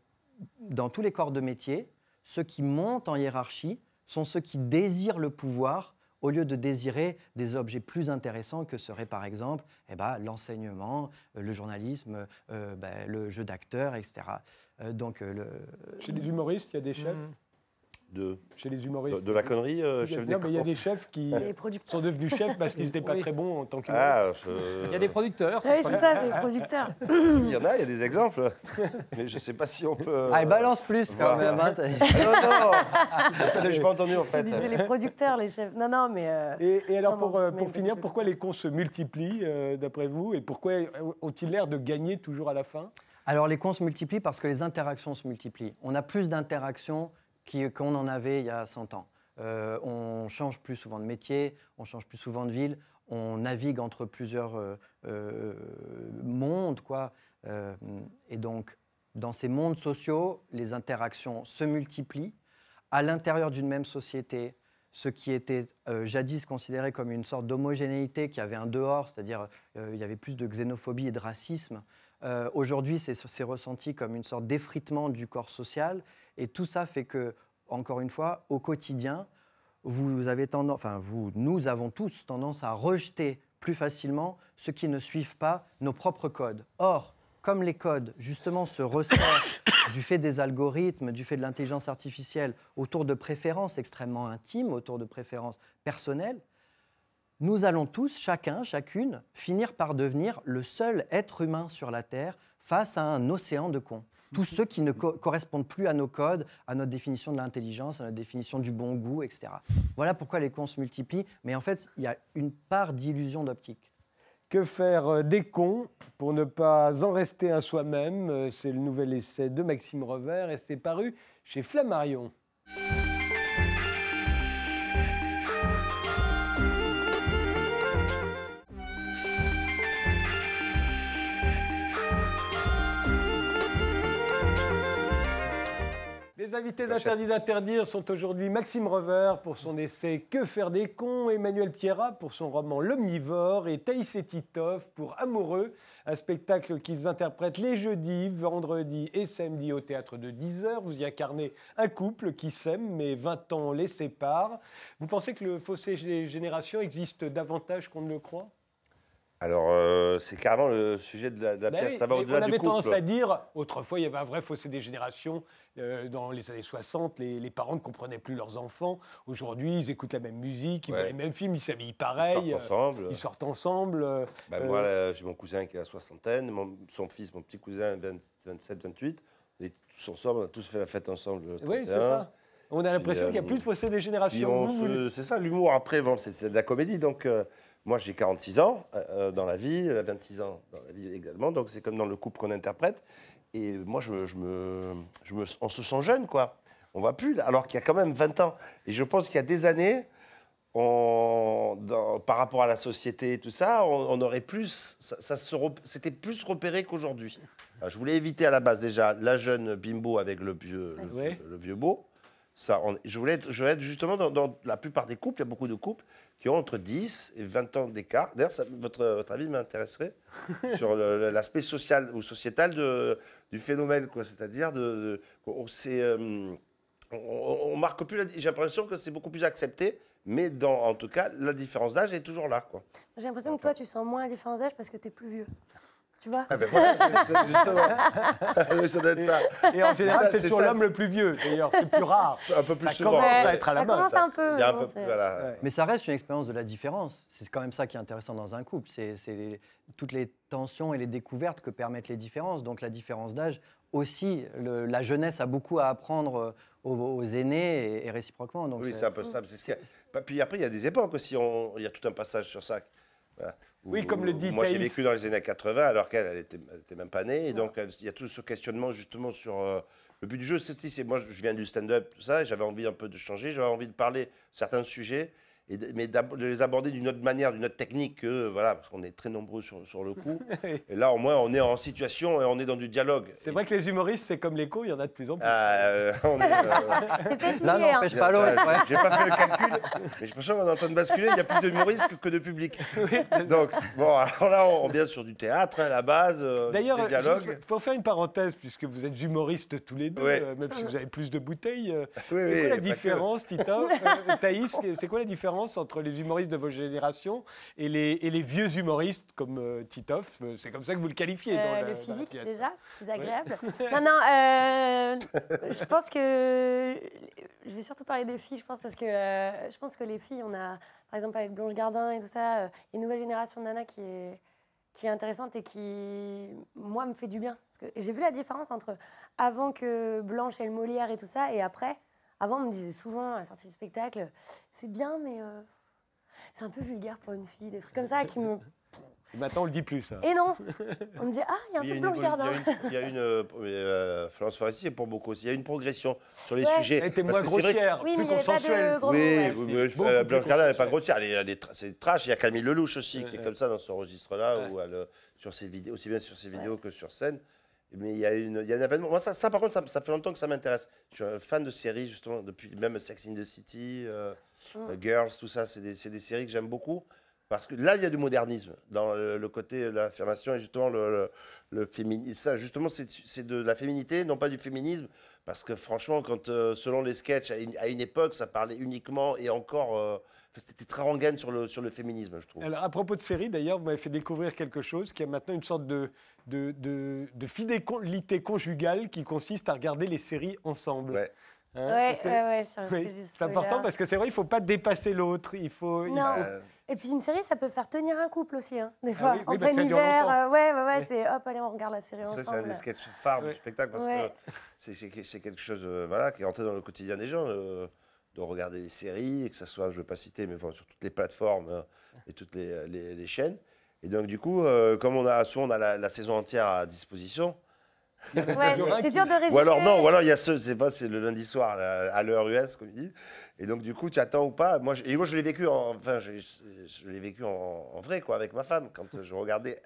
dans tous les corps de métier, ceux qui montent en hiérarchie sont ceux qui désirent le pouvoir au lieu de désirer des objets plus intéressants que seraient par exemple eh ben, l'enseignement, le journalisme, euh, ben, le jeu d'acteur, etc. Euh, donc, euh, le- Chez les humoristes, il y a des chefs? Mhm. De, chez les humoristes de la connerie, euh, chef non, des mais il y a des chefs qui sont devenus chefs parce qu'ils n'étaient pas Oui. très bons en tant qu'humoristes. Ah, je- Il y a des producteurs. Oui, c'est ça, c'est les producteurs. il y en a, il y a des exemples. Mais je ne sais pas si on peut. Allez, balance plus quand voilà. même. hein, Ah, non, non Je n'ai pas entendu en Je fait. disais les producteurs, les chefs. Non, non, mais. euh, Et, et alors, Non, non, pour, euh, pour finir, pourquoi les cons se multiplient, euh, d'après vous Et pourquoi ont-ils l'air de gagner toujours à la fin? Alors les cons se multiplient parce que les interactions se multiplient. On a plus d'interactions qu'on en avait il y a 100 ans. Euh, on change plus souvent de métier, on change plus souvent de ville, on navigue entre plusieurs euh, euh, mondes. Quoi. Et donc, dans ces mondes sociaux, les interactions se multiplient. À l'intérieur d'une même société, ce qui était jadis considéré comme une sorte d'homogénéité qui avait un dehors, c'est-à-dire il y avait plus de xénophobie et de racisme, Aujourd'hui, c'est ressenti comme une sorte d'effritement du corps social. Et tout ça fait que, encore une fois, au quotidien, vous avez tendance, enfin, vous, nous avons tous tendance à rejeter plus facilement ceux qui ne suivent pas nos propres codes. Or, comme les codes, justement, se resserrent du fait des algorithmes, du fait de l'intelligence artificielle, autour de préférences extrêmement intimes, autour de préférences personnelles, nous allons tous, chacun, chacune, finir par devenir le seul être humain sur la Terre face à un océan de cons. Tous ceux qui ne co- correspondent plus à nos codes, à notre définition de l'intelligence, à notre définition du bon goût, etc. Voilà pourquoi les cons se multiplient. Mais en fait, il y a une part d'illusion d'optique. Que faire euh, des cons pour ne pas en rester un soi-même? Euh, C'est le nouvel essai de Maxime Revers et c'est paru chez Flammarion. Les invités d'Interdit d'interdire sont aujourd'hui Maxime Revers pour son essai Que faire des cons, Emmanuel Pierrat pour son roman L'omnivore et Thaïs et pour Amoureux, un spectacle qu'ils interprètent les jeudis, vendredis et samedis au théâtre de 10h. Vous y incarnez un couple qui s'aime mais 20 ans les séparent. Vous pensez que le fossé des générations existe davantage qu'on ne le croit? Alors, euh, c'est carrément le sujet de la, de la Ben pièce. oui, Ça va on avait tendance à dire, autrefois, il y avait un vrai fossé des générations. Euh, dans les années 60, les, les parents ne comprenaient plus leurs enfants. Aujourd'hui, ils écoutent la même musique, ils Ouais. voient les mêmes films, ils s'habillent Ils pareil. sortent ensemble. euh, Ils sortent ensemble. euh, Moi, j'ai mon cousin qui a la soixantaine, mon- son fils, mon petit cousin, 20 27, 28. On est tous ensemble, on a tous fait la fête ensemble. le oui, c'est 31. ça. On a l'impression qu'il n'y a plus de fossé des générations. C'est ça, l'humour. Après, bon, c'est- de la comédie. Donc, moi, j'ai 46 ans euh, dans la vie, elle a 26 ans dans la vie également. Donc, c'est comme dans le couple qu'on interprète. Et moi, je, je me, je me, on se sent jeune, quoi. On va plus, là, alors qu'il y a quand même 20 ans. Et je pense qu'il y a des années, on- dans- par rapport à la société et tout ça, on, on aurait plus, ça, c'était plus repéré qu'aujourd'hui. Je voulais éviter à la base déjà la jeune bimbo avec le vieux, le, Ouais. vieux- le vieux beau. Ça, on- je, voulais être, je voulais être justement dans, dans la plupart des couples, il y a beaucoup de couples qui ont entre 10 et 20 ans d'écart. D'ailleurs, votre, votre avis m'intéresserait sur l'aspect social ou sociétal de, du phénomène, quoi. C'est-à-dire de, de- on, euh, on, on- marque plus. la- J'ai l'impression que c'est beaucoup plus accepté, mais dans, en tout cas, la différence d'âge est toujours là, quoi. J'ai l'impression que toi, tu sens moins la différence d'âge parce que tu es plus vieux. Tu vois Ah ben voilà, c'est- c'est justement. Oui, ça doit être ça. Et en général, c'est c'est toujours l'homme le plus vieux. D'ailleurs, c'est plus rare. Un peu plus Ça souvent. commence à être à la Ça commence un peu. Il y a un non, peu, c'est- voilà. Ouais. Mais ça reste une expérience de la différence. C'est quand même ça qui est intéressant dans un couple. C'est c'est les- toutes les tensions et les découvertes que permettent les différences. Donc la différence d'âge aussi, le- la jeunesse a beaucoup à apprendre euh, aux, aux aînés et, et réciproquement. Donc Oui, c'est- c'est un peu ça. Bah, Puis après, il y a des époques aussi. on- Il y a tout un passage sur ça. Voilà. Oui, comme le dit Moi, j'ai vécu dans les années 80, alors qu'elle, elle était, elle était même pas née. Et donc, il y a tout ce questionnement justement sur euh, le but du jeu. C'est, c'est- moi, je viens du stand-up, tout ça, et j'avais envie un peu de changer. J'avais envie de parler certains sujets, et mais de les aborder d'une autre manière, d'une autre technique que voilà, parce qu'on est très nombreux sur, sur le coup. et là, au moins, on est en situation et on est dans du dialogue. C'est vrai que les humoristes, c'est comme l'écho, il y en a de plus en plus. Ah, euh, on est, euh, L'un hein. n'empêche pas l'autre. Ouais, ouais. J'ai pas fait le calcul, mais je pense qu'on est en train de basculer. Il y a plus d'humoristes que, que de public. Donc, bon, alors là, on vient sur du théâtre, hein, à la base, euh, D'ailleurs, des dialogues. il faut faire une parenthèse, puisque vous êtes humoristes tous les deux, Ouais. euh, même si vous avez plus de bouteilles. euh, Oui, c'est oui, quoi la pas que. différence, Tita euh, Thaïs, c'est quoi la différence différence entre les humoristes de vos générations et les, et les vieux humoristes comme euh, Titoff euh, C'est comme ça que vous le qualifiez Euh, dans la- le dans la physique déjà, plus agréable. non, non, euh, je pense que je vais surtout parler des filles, je pense parce que je pense que les filles, on a par exemple avec Blanche Gardin et tout ça, une nouvelle génération de nanas qui est qui est intéressante et qui moi me fait du bien parce que et j'ai vu la différence entre avant que Blanche ait le Molière et tout ça et après. Avant, on me disait souvent à la sortie du spectacle, c'est bien, mais euh, c'est un peu vulgaire pour une fille, des trucs comme ça qui me. Et maintenant, on le dit plus, ça. Et non On me dit, ah, il y a un peu de Blanche une, Gardin. il y a une- euh, euh, Florence Foresti et pour beaucoup aussi, il y a une progression sur les Ouais. sujets. Elle était moins c'est grossière, Oui, plus consensuelle. gros Oui, ouais. mais, euh, Blanche Gardin, elle n'est pas grossière, elle est, elle est tra- c'est trash. Il y a Camille Lelouch aussi qui Ouais, est comme ça dans ce registre-là, sur ses vidéos, aussi bien sur ses vidéos que sur scène. Mais il y a, une, il y a un événement. Moi, ça, ça par contre, ça, ça fait longtemps que ça m'intéresse. Je suis un fan de séries, justement, depuis même Sex in the City, euh, Mm. Girls, tout ça. C'est des, des séries que j'aime beaucoup. Parce que là, il y a du modernisme dans le, le côté de l'affirmation et justement le, le, le féminisme. Ça, justement, c'est de la féminité, non pas du féminisme. Parce que franchement, quand, euh, selon les sketchs, à une, à une époque, ça parlait uniquement et encore. euh, C'était très rengaine sur le, sur le féminisme, je trouve. Alors, à propos de série, d'ailleurs, vous m'avez fait découvrir quelque chose qui a maintenant une sorte de, de, de, de fidélité conjugale qui consiste à regarder les séries ensemble. Ouais. Hein, Ouais, parce que- ouais, ouais, c'est important parce que c'est vrai, il ne faut pas dépasser l'autre. Il faut, il Non. faut- Euh, Et puis une série, ça peut faire tenir un couple aussi, hein, des Ah fois. oui, oui, en plein hiver, euh, ouais, ouais, c'est hop, allez, on regarde la série Ça, c'est un ensemble. des sketchs phares Ouais. du spectacle parce Ouais. que c'est- quelque chose euh, voilà, qui est entré dans le quotidien des gens, euh, de regarder des séries, et que ce soit, je ne vais pas citer, mais enfin, sur toutes les plateformes euh, et toutes les, les- les chaînes. Et donc, du coup, euh, comme on a, souvent on a la, la saison entière à disposition, Ouais, c'est- dur de résister. ou alors non, ou alors il y a ce, c'est pas, c'est le lundi soir là, à l'heure US, comme il dit. Et donc, du coup, tu attends ou pas? Moi, je, et moi, je l'ai vécu, en, enfin, je, je l'ai vécu en, en vrai, quoi, avec ma femme, quand je regardais,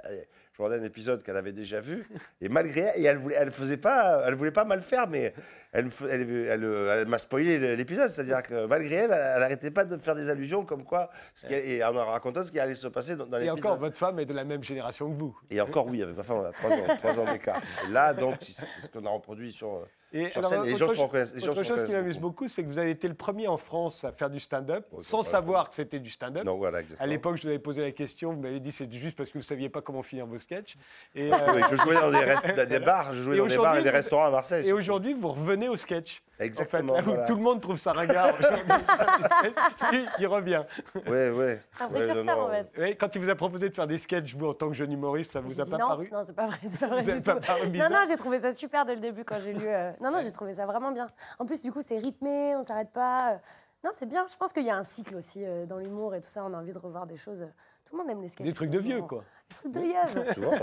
je regardais un épisode qu'elle avait déjà vu. Et malgré elle, et elle voulait, elle faisait pas, elle voulait pas mal faire, mais elle, elle, elle, elle m'a spoilé l'épisode. C'est-à-dire que malgré elle, elle n'arrêtait pas de faire des allusions comme quoi, ce qui, et en racontant ce qui allait se passer dans, dans Et l'épisode. encore, votre femme est de la même génération que vous. Et encore, oui, avec ma femme, on a trois ans, trois ans d'écart. Et là, donc, c'est ce qu'on a reproduit sur. Et Sur scène, les autre gens reconnaissent- les autre se chose qui m'amuse beaucoup. c'est que vous avez été le premier en France à faire du stand-up, sans savoir que c'était du stand-up. Voilà. À l'époque, je vous avais posé la question, vous m'avez dit c'est juste parce que vous ne saviez pas comment finir vos Et, Oui, euh, je jouais dans des, rest- dans des bars, je jouais Et dans des bars et des restaurants à Marseille. et aujourd'hui, vous revenez au sketch. Exactement, En fait, là où voilà. tout le monde trouve ça ringard. il revient. Ouais, ouais. Un Ouais, précurseur, non, non. en fait. Et quand il vous a proposé de faire des sketchs, vous, en tant que jeune humoriste, ça vous J'ai a pas non, paru non, c'est pas vrai, c'est pas vrai Vous avez du pas tout. paru Non, j'ai trouvé ça super dès le début quand j'ai lu. euh, Non, non, j'ai trouvé ça vraiment bien. En plus, du coup, c'est rythmé, on s'arrête pas. euh, Non, c'est bien. Je pense qu'il y a un cycle aussi euh, dans l'humour et tout ça. On a envie de revoir des choses. Tout le monde aime les sketchs. Des trucs de vieux, quoi. Des trucs de. Souvent.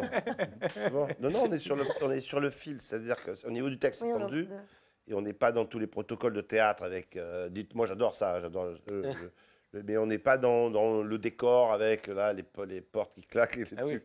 Souvent. Non, non, on est sur le, on est sur le fil. C'est-à-dire qu'au niveau du texte, Oui, c'est tendu. truc Et on n'est pas dans tous les protocoles de théâtre avec. euh, dites- moi, j'adore ça. J'adore. euh, mais on n'est pas dans, dans le décor avec là, les, les portes qui claquent. Et les Ah oui.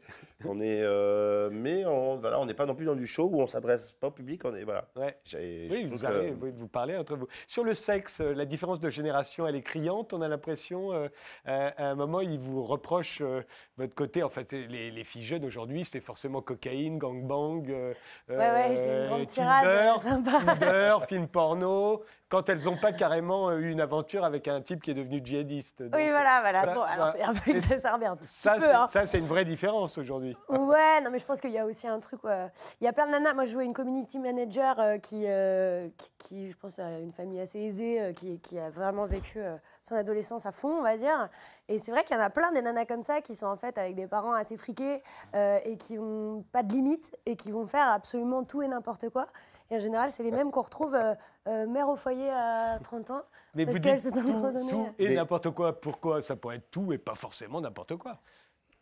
On est. euh, mais on voilà, on n'est pas non plus dans du show où on s'adresse pas au public. On est voilà. Ouais. Oui, vous, que- oui, vous parlez entre vous. Sur le sexe, euh, la différence de génération, elle est criante. On a l'impression, euh, à à un moment, ils vous reprochent euh, votre côté. En fait, les, les filles jeunes aujourd'hui, c'est forcément cocaïne, gangbang, euh, Ouais, ouais, j'ai une euh, grande tirade, euh, Tinder, sympa. Tinder, film porno, quand elles n'ont pas carrément eu une aventure avec un type qui est devenu djihadiste. Donc, Oui, voilà, voilà. ça, Bon, alors, c'est un peu un tout petit Ça, peu. hein. ça, c'est une vraie différence aujourd'hui. Ouais, non, mais je pense qu'il y a aussi un truc. Il y a plein de nanas. Moi, je jouais une community manager euh, qui, euh, qui, qui, je pense, a une famille assez aisée, euh, qui, qui a vraiment vécu euh, son adolescence à fond, on va dire. Et c'est vrai qu'il y en a plein des nanas comme ça qui sont en fait avec des parents assez friqués euh, et qui n'ont pas de limites et qui vont faire absolument tout et n'importe quoi. Et en général, c'est les mêmes qu'on retrouve euh, euh, mère au foyer à 30 ans. Mais Parce vous qu'elles dites se sont tout, tout et Mais- n'importe quoi. Pourquoi ça pourrait être tout et pas forcément n'importe quoi?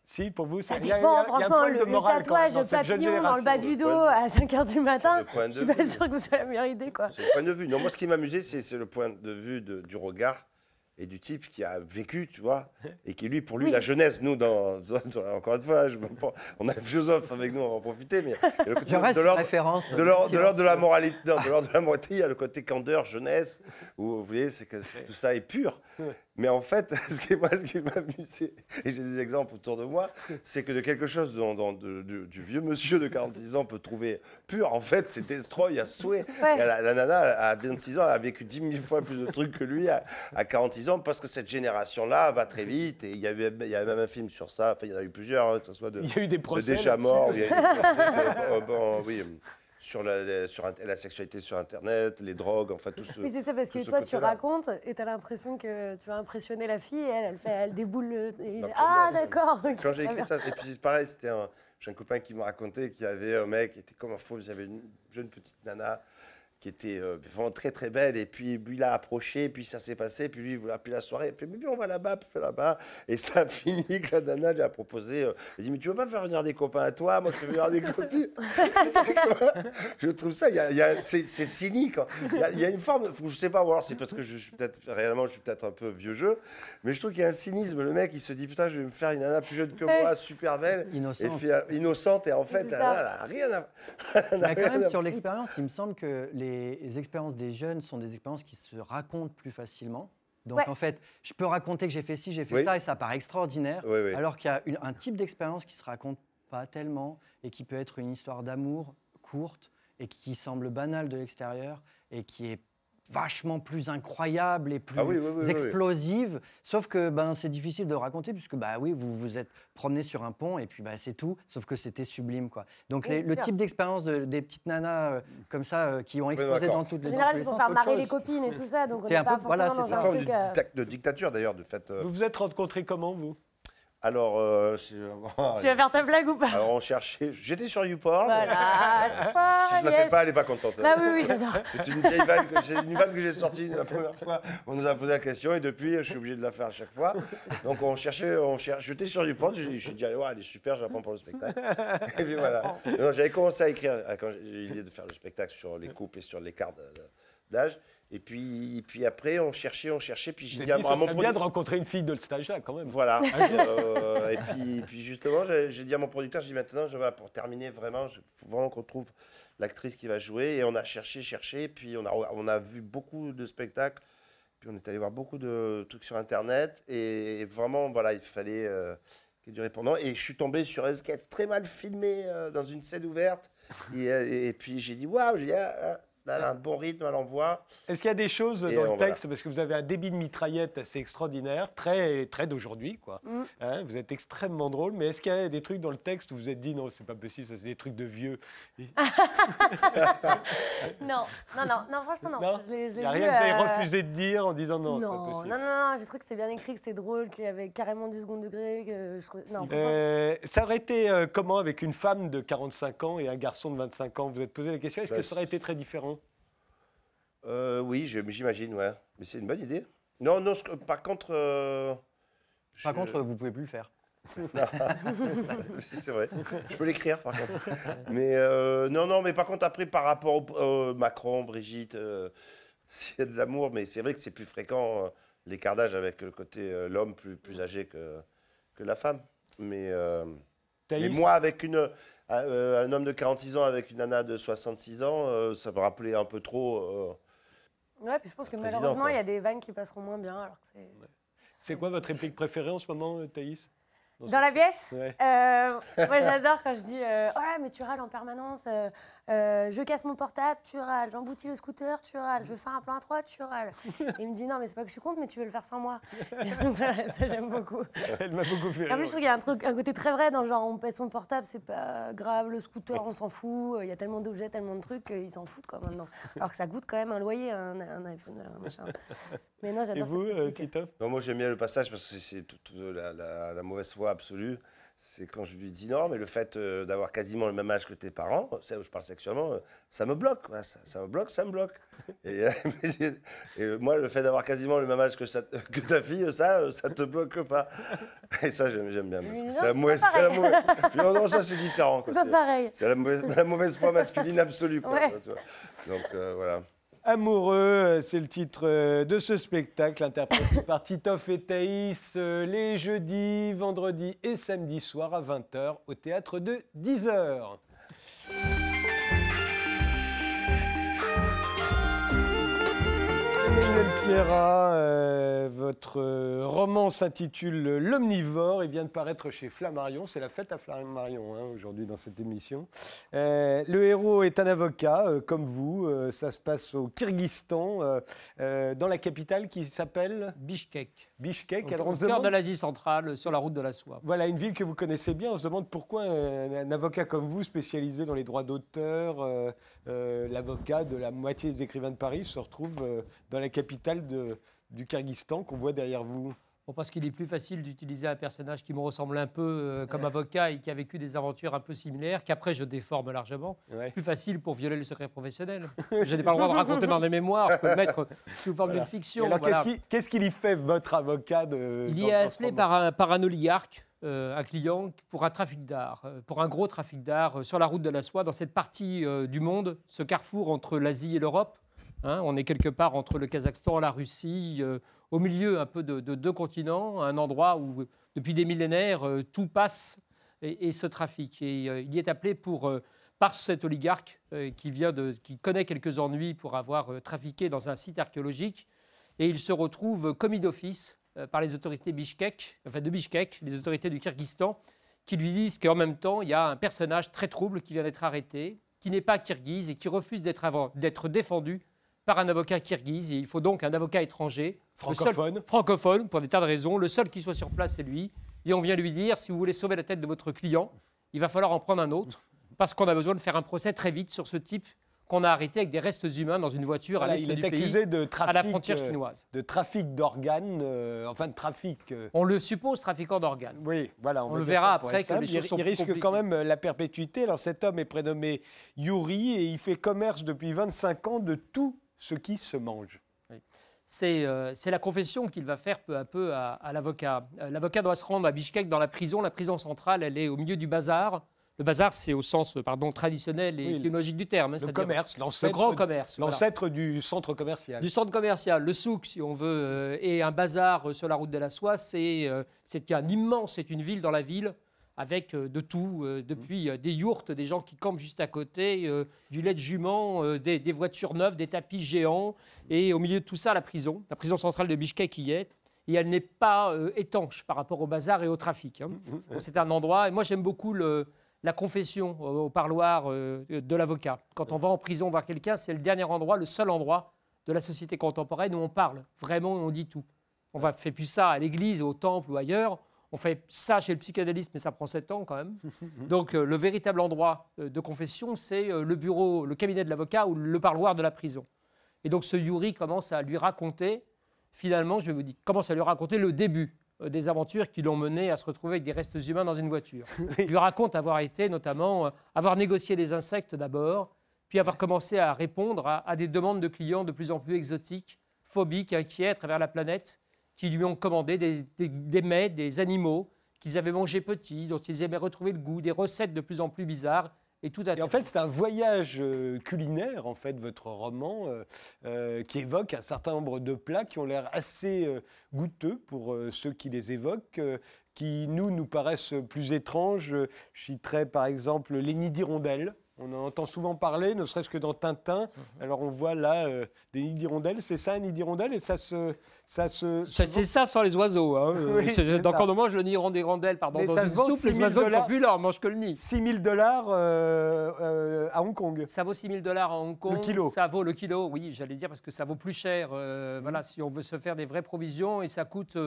Si, pour vous, Ça il y a- il y a- dépend, il y a un franchement, le, de le tatouage papillon dans le bas du dos à 5h du matin, je de suis pas sûre que ce soit la meilleure idée. Quoi. C'est le point de vue. Non, moi, ce qui m'amusait, c'est c'est le point de vue de- du regard et du type qui a vécu, tu vois, et qui, lui, pour lui, Oui. la jeunesse, nous, dans, dans- encore une fois, je me prends- on a un philosophe avec nous, on va en profiter, mais le côté de l'ordre référence. de l'ordre de l'ordre de la moralité, non, de l'ordre de la moralité, il y a le côté candeur, jeunesse, où vous voyez, c'est que c'est- tout ça est pur. Mais en fait, ce qui, moi, ce qui m'a amusé, et j'ai des exemples autour de moi, c'est que de quelque chose dont, dont- de- de- du vieux monsieur de 46 ans peut trouver pur, en fait, c'est destroy à souhait. Ouais. La, la nana, à 26 ans, elle a vécu 10 000 fois plus de trucs que lui à, à 46 ans, parce que cette génération-là va très vite. Et il y avait, il y avait même un film sur ça, enfin, il y en a eu plusieurs, hein, que ce soit de, Il y a eu des de procès. déjà là-dessus. mort, il y a eu des procès, euh, bon, oui, sur, la, sur la sexualité sur Internet, les drogues, enfin tout ce... Oui, c'est ça, parce que toi, tu racontes et tu as l'impression que tu vas impressionner la fille et elle, elle, fait, elle déboule le. et- ah, d'accord. Quand j'ai écrit ça, et puis c'est pareil, c'était un, j'ai un copain qui m'a raconté qu'il y avait un mec qui était comme un fou, il y avait une jeune petite nana qui était euh, vraiment très très belle, et puis lui il a approché, puis ça s'est passé, puis lui il voulait appeler la soirée, il fait mais viens on va là-bas, puis fait là-bas, et ça a fini que la nana lui a proposé, euh, il dit mais tu veux pas faire venir des copains à toi, moi je veux venir des copines. je trouve ça, il y a- y a- c'est cynique, hein. il y, a, il y a une forme, je sais pas, ou alors c'est parce que je suis peut-être réellement je suis peut-être un peu vieux jeu, mais je trouve qu'il y a un cynisme, le mec il se dit putain je vais me faire une nana plus jeune que moi, super belle, et Innocente. puis, euh, innocente, et en fait, elle, a rien à, elle a Mais quand même, sur l'expérience, il me semble que les expériences des jeunes sont des expériences qui se racontent plus facilement. Donc Ouais. en fait, je peux raconter que j'ai fait ci, j'ai fait Oui. ça, et ça paraît extraordinaire. Oui, oui. Alors qu'il y a une- un type d'expérience qui se raconte pas tellement et qui peut être une histoire d'amour courte et qui semble banale de l'extérieur et qui est vachement plus incroyable et plus Ah oui, oui, oui, oui, oui. explosive. Sauf que ben, c'est difficile de raconter puisque bah oui, vous vous êtes promené sur un pont et puis bah, c'est tout. Sauf que c'était sublime quoi. Donc les- le type d'expérience de- des petites nanas euh, comme ça euh, qui ont explosé dans toutes En les, général, tous c'est pour faire marrer les copines et tout ça, donc on C'est un pas peu- voilà, forcément c'est une forme euh, de dictature d'ailleurs, de fait. euh. Vous vous êtes rencontrés comment, vous? Alors, euh, je- Tu vas faire ta blague ou pas alors on cherchait. J'étais sur YouPorn. Voilà, à chaque fois, Si je la yes. fais pas, elle est pas contente. Bah oui, oui, j'adore. C'est une vieille vanne que j'ai, une vanne que j'ai sortie la première fois. On nous a posé la question et depuis, je suis obligé de la faire à chaque fois. Donc on cherchait, on cherchait. J'étais sur YouPorn, j'ai, j'ai dit, ouais, elle est super, je la prends pour le spectacle. Et puis voilà. Non, j'avais commencé à écrire euh, quand j'ai eu l'idée de faire le spectacle sur les couples et sur l'écart de- de- d'âge. Et puis, puis après, on cherchait, on cherchait. Puis j'ai dit à mon bien de rencontrer une fille de ce stage-là, quand même. Voilà. Euh, et puis, puis justement, j'ai dit à mon producteur, j'ai dit maintenant, je, voilà, pour terminer vraiment, il faut vraiment qu'on trouve l'actrice qui va jouer. Et on a cherché, cherché, puis on a, on a vu beaucoup de spectacles, puis on est allé voir beaucoup de trucs sur Internet. Et vraiment, voilà, il fallait euh, qu'il y ait du répondant. Et je suis tombé sur un sketch très mal filmé euh, dans une scène ouverte. Et, euh, et puis j'ai dit, waouh, j'ai dit, ah, ah, elle a un bon rythme, elle envoie. Est-ce qu'il y a des choses Et dans euh, le voilà. texte, parce que vous avez un débit de mitraillette assez extraordinaire, très, très d'aujourd'hui, quoi. Mm. Hein, vous êtes extrêmement drôle, mais est-ce qu'il y a des trucs dans le texte où vous vous êtes dit non, c'est pas possible, ça c'est des trucs de vieux? Non, non, non, non, franchement, non. Non? Je l'ai- je Il n'y a rien que vous avez euh, refusé de dire en disant non, c'est pas non, non, possible. non, non, j'ai trouvé que c'était bien écrit, que c'était drôle, qu'il y avait carrément du second degré. Que je Non, Euh, ça aurait été euh, comment avec une femme de 45 ans et un garçon de 25 ans? Vous vous êtes posé la question, est-ce Bah, que ça aurait été très différent? Euh, oui, j'imagine, ouais. Mais c'est une bonne idée. Non, non, ce par contre. euh, Par je- contre, vous pouvez plus le faire. c'est vrai. Je peux l'écrire, par contre. Mais euh, non, non, mais par contre, après, par rapport au Macron, Brigitte, euh, s'il y a de l'amour, mais c'est vrai que c'est plus fréquent euh, l'écart d'âge avec le côté euh, l'homme plus, plus âgé que, que la femme. Mais, euh, mais Thaïs moi, avec une, euh, un homme de 46 ans avec une nana de 66 ans, euh, ça me rappelait un peu trop. euh, ouais, puis je pense que président, malheureusement, il y a des vannes qui passeront moins bien. Alors que c'est... C'est quoi votre réplique préférée en ce moment, euh, Thaïs? Dans la pièce? Ouais. Euh, moi, j'adore quand je dis euh, Oh là, mais tu râles en permanence. euh, euh, je casse mon portable, tu râles. J'emboutis le scooter, tu râles. Je fais un plan à trois, tu râles. Et il me dit Non, mais c'est pas que je suis contre, mais tu veux le faire sans moi. Et ça, j'aime beaucoup. Elle m'a beaucoup fait En plus, je trouve qu'il y a un, truc, un côté très vrai dans genre on pète son portable, c'est pas grave, le scooter, on s'en fout. Il y a tellement d'objets, tellement de trucs qu'ils s'en foutent quoi maintenant. Alors que ça coûte quand même un loyer, un, un iPhone, un machin. Mais non, Et j'adore vous, cette euh, réplique. Titoff? Non, moi j'aime bien le passage parce que c'est- c'est toute la, la- la mauvaise foi absolue. C'est quand je lui dis non, mais le fait euh, d'avoir quasiment le même âge que tes parents, c'est où je parle sexuellement, euh, ça me bloque. Ça, ça me bloque, ça me bloque. Et, euh, et, euh, moi, le fait d'avoir quasiment le même âge que, ta fille, ça, euh, ça te bloque pas. Et ça, j'aime bien. Parce que c'est la mauvaise. la Non, non, ça c'est différent. C'est quoi. pas pareil. C'est la mauvaise, la mauvaise foi masculine absolue. Quoi, Ouais. Donc euh, voilà. Amoureux, euh, c'est le titre euh, de ce spectacle interprété par Titoff et Thaïs euh, les jeudis, vendredis et samedis soirs à 20h au théâtre de 10h. Emmanuel Pierrat, euh, votre euh, roman s'intitule L'omnivore. Il vient de paraître chez Flammarion. C'est la fête à Flammarion hein, aujourd'hui dans cette émission. Euh, le héros est un avocat, euh, comme vous. Ça se passe au Kyrgyzstan, dans la capitale qui s'appelle Bishkek, Bishkek. Alors on au se cœur demande. de l'Asie centrale, sur la route de la soie. Voilà, une ville que vous connaissez bien. On se demande pourquoi un, avocat comme vous, spécialisé dans les droits d'auteur, l'avocat de la moitié des écrivains de Paris, se retrouve dans la capitale de- du Kyrgyzstan qu'on voit derrière vous. Bon, parce qu'il est plus facile d'utiliser un personnage qui me ressemble un peu euh, comme avocat et qui a vécu des aventures un peu similaires, qu'après je déforme largement. Ouais. Plus facile pour violer le secret professionnel. Je n'ai pas le droit de raconter dans des mémoires, je peux le mettre sous forme Voilà. d'une fiction. Et alors, voilà. qu'est-ce qui- qu'est-ce qu'il y fait, votre avocat de, Il y est appelé par un, par un oligarque, euh, un client, pour un trafic d'art, euh, pour un gros trafic d'art euh, sur la route de la soie, dans cette partie du monde, ce carrefour entre l'Asie et l'Europe. Hein, on est quelque part entre le Kazakhstan, la Russie, euh, au milieu un peu de, de deux continents, un endroit où, depuis des millénaires, euh, tout passe et, se trafique. Et euh, il est appelé pour, par cet oligarque qui, vient de, qui connaît quelques ennuis pour avoir trafiqué dans un site archéologique. Et il se retrouve commis d'office par les autorités Bishkek, enfin de Bishkek, les autorités du Kyrgyzstan, qui lui disent qu'en même temps, il y a un personnage très trouble qui vient d'être arrêté, qui n'est pas kirghize et qui refuse d'être défendu par un avocat kirghize. Et il faut donc un avocat étranger, seul- Francophone. francophone, pour des tas de raisons. Le seul qui soit sur place, c'est lui. Et on vient lui dire, si vous voulez sauver la tête de votre client, il va falloir en prendre un autre, parce qu'on a besoin de faire un procès très vite sur ce type qu'on a arrêté avec des restes humains dans une voiture Voilà, à l'est il est du pays, accusé de trafic, à la frontière euh, chinoise. de trafic d'organes, euh, enfin de trafic. euh, On le suppose trafiquant d'organes. oui, voilà. On le verra après que les simple. Il- choses sont Il risque compliquées. quand même la perpétuité. Alors cet homme est prénommé Yuri et il fait commerce depuis 25 ans de tout ce qui se mange. C'est euh, c'est la confession qu'il va faire peu à peu à, à l'avocat. Euh, L'avocat doit se rendre à Bishkek dans la prison. La prison centrale, elle est au milieu du bazar. Le bazar, c'est au sens pardon, traditionnel et Oui, étymologique du terme. hein, Le commerce, Le l'ancêtre grand commerce. voilà. l'ancêtre du centre commercial. Du centre commercial, le souk, si on veut, euh, et un bazar euh, sur la route de la soie, c'est euh, c'est un immense, c'est une ville dans la ville, avec euh, de tout, euh, depuis euh, des yourtes, des gens qui campent juste à côté, du lait de jument, des, des voitures neuves, des tapis géants, et au milieu de tout ça, la prison, la prison centrale de Bishkek y est, et elle n'est pas étanche par rapport au bazar et au trafic. hein. Donc, C'est un endroit, et moi j'aime beaucoup le- la confession au, parloir de l'avocat. Quand on va en prison voir quelqu'un, c'est le dernier endroit, le seul endroit de la société contemporaine où on parle. Vraiment, on dit tout. On ne fait plus ça à l'église, au temple ou ailleurs. On fait ça chez le psychanalyste, mais ça prend sept ans quand même. Donc euh, le véritable endroit euh, de confession, c'est euh, le bureau, le cabinet de l'avocat ou le parloir de la prison. Et donc ce Yuri commence à lui raconter, finalement, je vais vous dire, commence à lui raconter le début des aventures qui l'ont mené à se retrouver avec des restes humains dans une voiture. Il lui raconte avoir été notamment, euh, avoir négocié des insectes d'abord, puis avoir commencé à répondre à, à des demandes de clients de plus en plus exotiques, phobiques, inquiets à travers la planète, qui lui ont commandé des, des- des mets, des animaux qu'ils avaient mangés petits, dont ils aimaient retrouver le goût, des recettes de plus en plus bizarres, et tout à Et en fait, c'est un voyage euh, culinaire, en fait, votre roman, euh, euh, qui évoque un certain nombre de plats qui ont l'air assez euh, goûteux pour euh, ceux qui les évoquent, qui, nous, nous paraissent plus étranges. Je citerai, par exemple, les nids d'hirondelles. On en entend souvent parler, ne serait-ce que dans Tintin. Mhm. Alors, on voit là euh, des nids d'hirondelles. C'est ça, un nid d'hirondelle Et ça se... Ça se Ça, C'est ça sans les oiseaux. Hein. Oui, c'est- ça. quand on mange le nid rondelle pardon, Mais dans une se soupe, 6 les 000 oiseaux ne sont plus là, on mange que le nid. 6 000 dollars euh, euh, à Hong Kong. Ça vaut 6 000 dollars à Hong Kong. Le kilo. Ça vaut le kilo, oui, j'allais dire, parce que ça vaut plus cher. Voilà, si on veut se faire des vraies provisions et ça coûte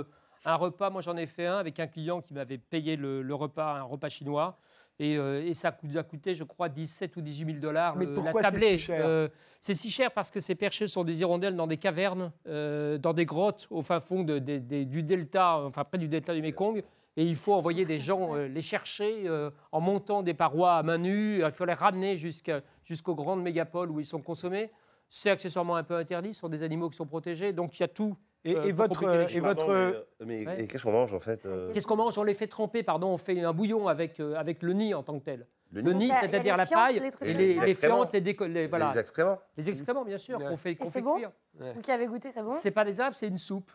un repas. Moi, j'en ai fait un avec un client qui m'avait payé le, le repas, un repas chinois. Et, euh, et ça a coûté, je crois, 17 ou 18 000 dollars pourquoi la c'est tablée. si cher Euh, c'est si cher parce que ces perchés sont des hirondelles dans des cavernes, euh, dans des grottes au fin fond de- de- de- du delta, enfin près du delta du Mekong. Et il faut envoyer des gens euh, les chercher euh, en montant des parois à main nue. Il faut les ramener jusqu'aux grandes mégapoles où ils sont consommés. C'est accessoirement un peu interdit, ce sont des animaux qui sont protégés. Donc il y a tout. Et, euh, et votre, et votre, Pardon, mais, mais- Ouais. et qu'est-ce qu'on mange en fait euh, Qu'est-ce qu'on mange? On les fait tremper, pardon, on fait un bouillon avec, euh, avec le nid en tant que tel. Le nid, c'est-à-dire la paille, les et les, Les les excréments. fientes, les, déco- les- voilà. Les excréments Les excréments, bien sûr, Ouais. qu'on fait, qu'on c'est fait bon? cuire. Vous qui avez goûté, c'est bon? C'est pas des herbes, c'est une soupe.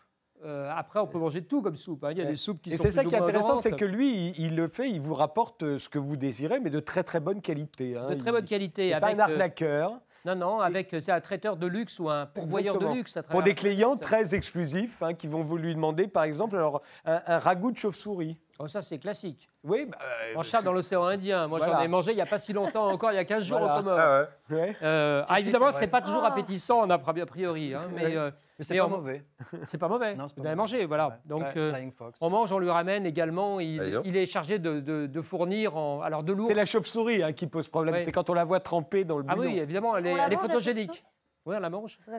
Euh, après, on peut manger tout comme soupe. hein. Il y a Ouais. des soupes qui Et sont c'est ça plus qui est intéressant, c'est que lui, il, il le fait, il vous rapporte ce que vous désirez, mais de très très bonne qualité. hein. de très bonne qualité. C'est pas un euh, arnaqueur. Non, non, avec c'est un traiteur de luxe ou un pourvoyeur Exactement. de luxe. à Pour des clients très exclusifs hein, qui vont vous lui demander, par exemple, alors, un, un ragoût de chauve-souris. Oh, ça, c'est classique. Oui, bah, En chat dans l'océan Indien. Moi, j'en ai mangé il n'y a pas si longtemps encore, il y a 15 jours Voilà. au Comore. Ah ouais. ouais. Euh, ah, évidemment, c'est pas toujours Ah. appétissant a pri- a priori, hein, mais, euh, Mais c'est pas on- mauvais. c'est pas mauvais. C'est pas Vous avez mauvais. mangé, voilà. Ouais. Donc, euh, on mange, on lui ramène également. Il, Ah, donc. il est chargé de, de- de fournir, en, alors de l'ours. C'est la chauve-souris hein, qui pose problème. Ouais. C'est quand on la voit trempée dans le Ah bouillon. oui, évidemment, elle est, elle photogénique. Oui, on la mange. Ça.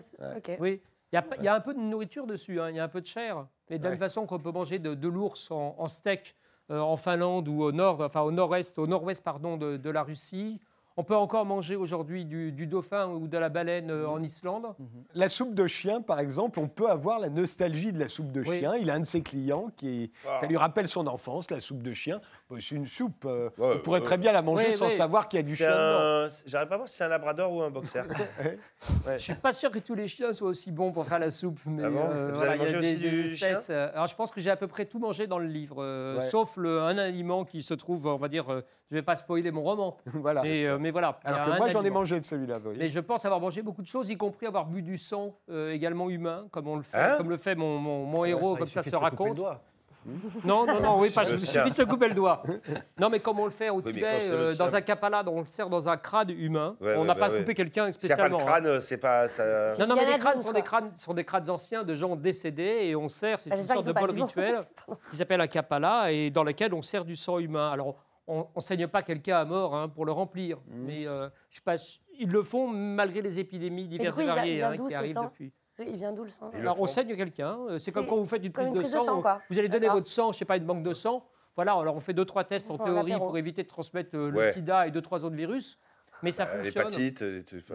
Oui. Il y, a, pas- il y a un peu de nourriture dessus, hein, il y a un peu de chair. Mais de la Ouais. même façon qu'on peut manger de, de l'ours en, en steak euh, en Finlande ou au nord, enfin au nord-est, au nord-ouest pardon de, de la Russie. On peut encore manger aujourd'hui du, du dauphin ou de la baleine euh, en Islande. La soupe de chien, par exemple, on peut avoir la nostalgie de la soupe de Oui. chien. Il a un de ses clients qui, Ah. ça lui rappelle son enfance, la soupe de chien. C'est une soupe. euh, Ouais, on pourrait ouais. très bien la manger sans savoir qu'il y a du chien un... J'arrive pas à voir si c'est un labrador ou un boxer. Je suis pas sûr que tous les chiens soient aussi bons pour faire la soupe, mais Ah bon euh, Vous voilà, avez il y a mangé des, aussi des du espèces. euh, alors je pense que j'ai à peu près tout mangé dans le livre, euh, Ouais. sauf le, un aliment qui se trouve, on va dire, euh, je vais pas spoiler mon roman, voilà. mais, euh, mais voilà. Alors que moi, j'en ai mangé de celui-là. Mais je pense avoir mangé beaucoup de choses, y compris avoir bu du sang euh, également humain, comme on le fait, Hein? comme le fait mon, mon- mon héros, comme ça se raconte. Non, non, non, oui, pas, il suffit de se couper le doigt. Non, mais comme on le fait au Tibet, euh, dans un kapala, on le sert dans un crâne humain. Ouais, on ouais, n'a bah pas ouais. coupé quelqu'un S'il n'y a pas de spécialement. hein. crâne, c'est pas. Ça... Non, non, mais les crânes sont des crânes, sont des crânes anciens de gens décédés et on sert, c'est Bah, une sorte de bol rituel qui s'appelle un kapala et dans lequel on sert du sang humain. Alors, on ne saigne pas quelqu'un à mort hein, pour le remplir, Mmh. mais euh, je sais pas, ils le font malgré les épidémies diverses et il variées il hein, qui arrivent depuis. Il vient d'où le sang Il le Alors, on saigne quelqu'un. euh, C'est comme quand vous faites une comme prise une de prise de sang. sang, euh, quoi. Vous allez donner votre sang, je sais pas, une banque de sang. Voilà, alors on fait deux, trois tests en théorie pour éviter de transmettre euh, le Ouais. sida et deux, trois autres virus. Mais ça Euh, fonctionne. L'hépatite.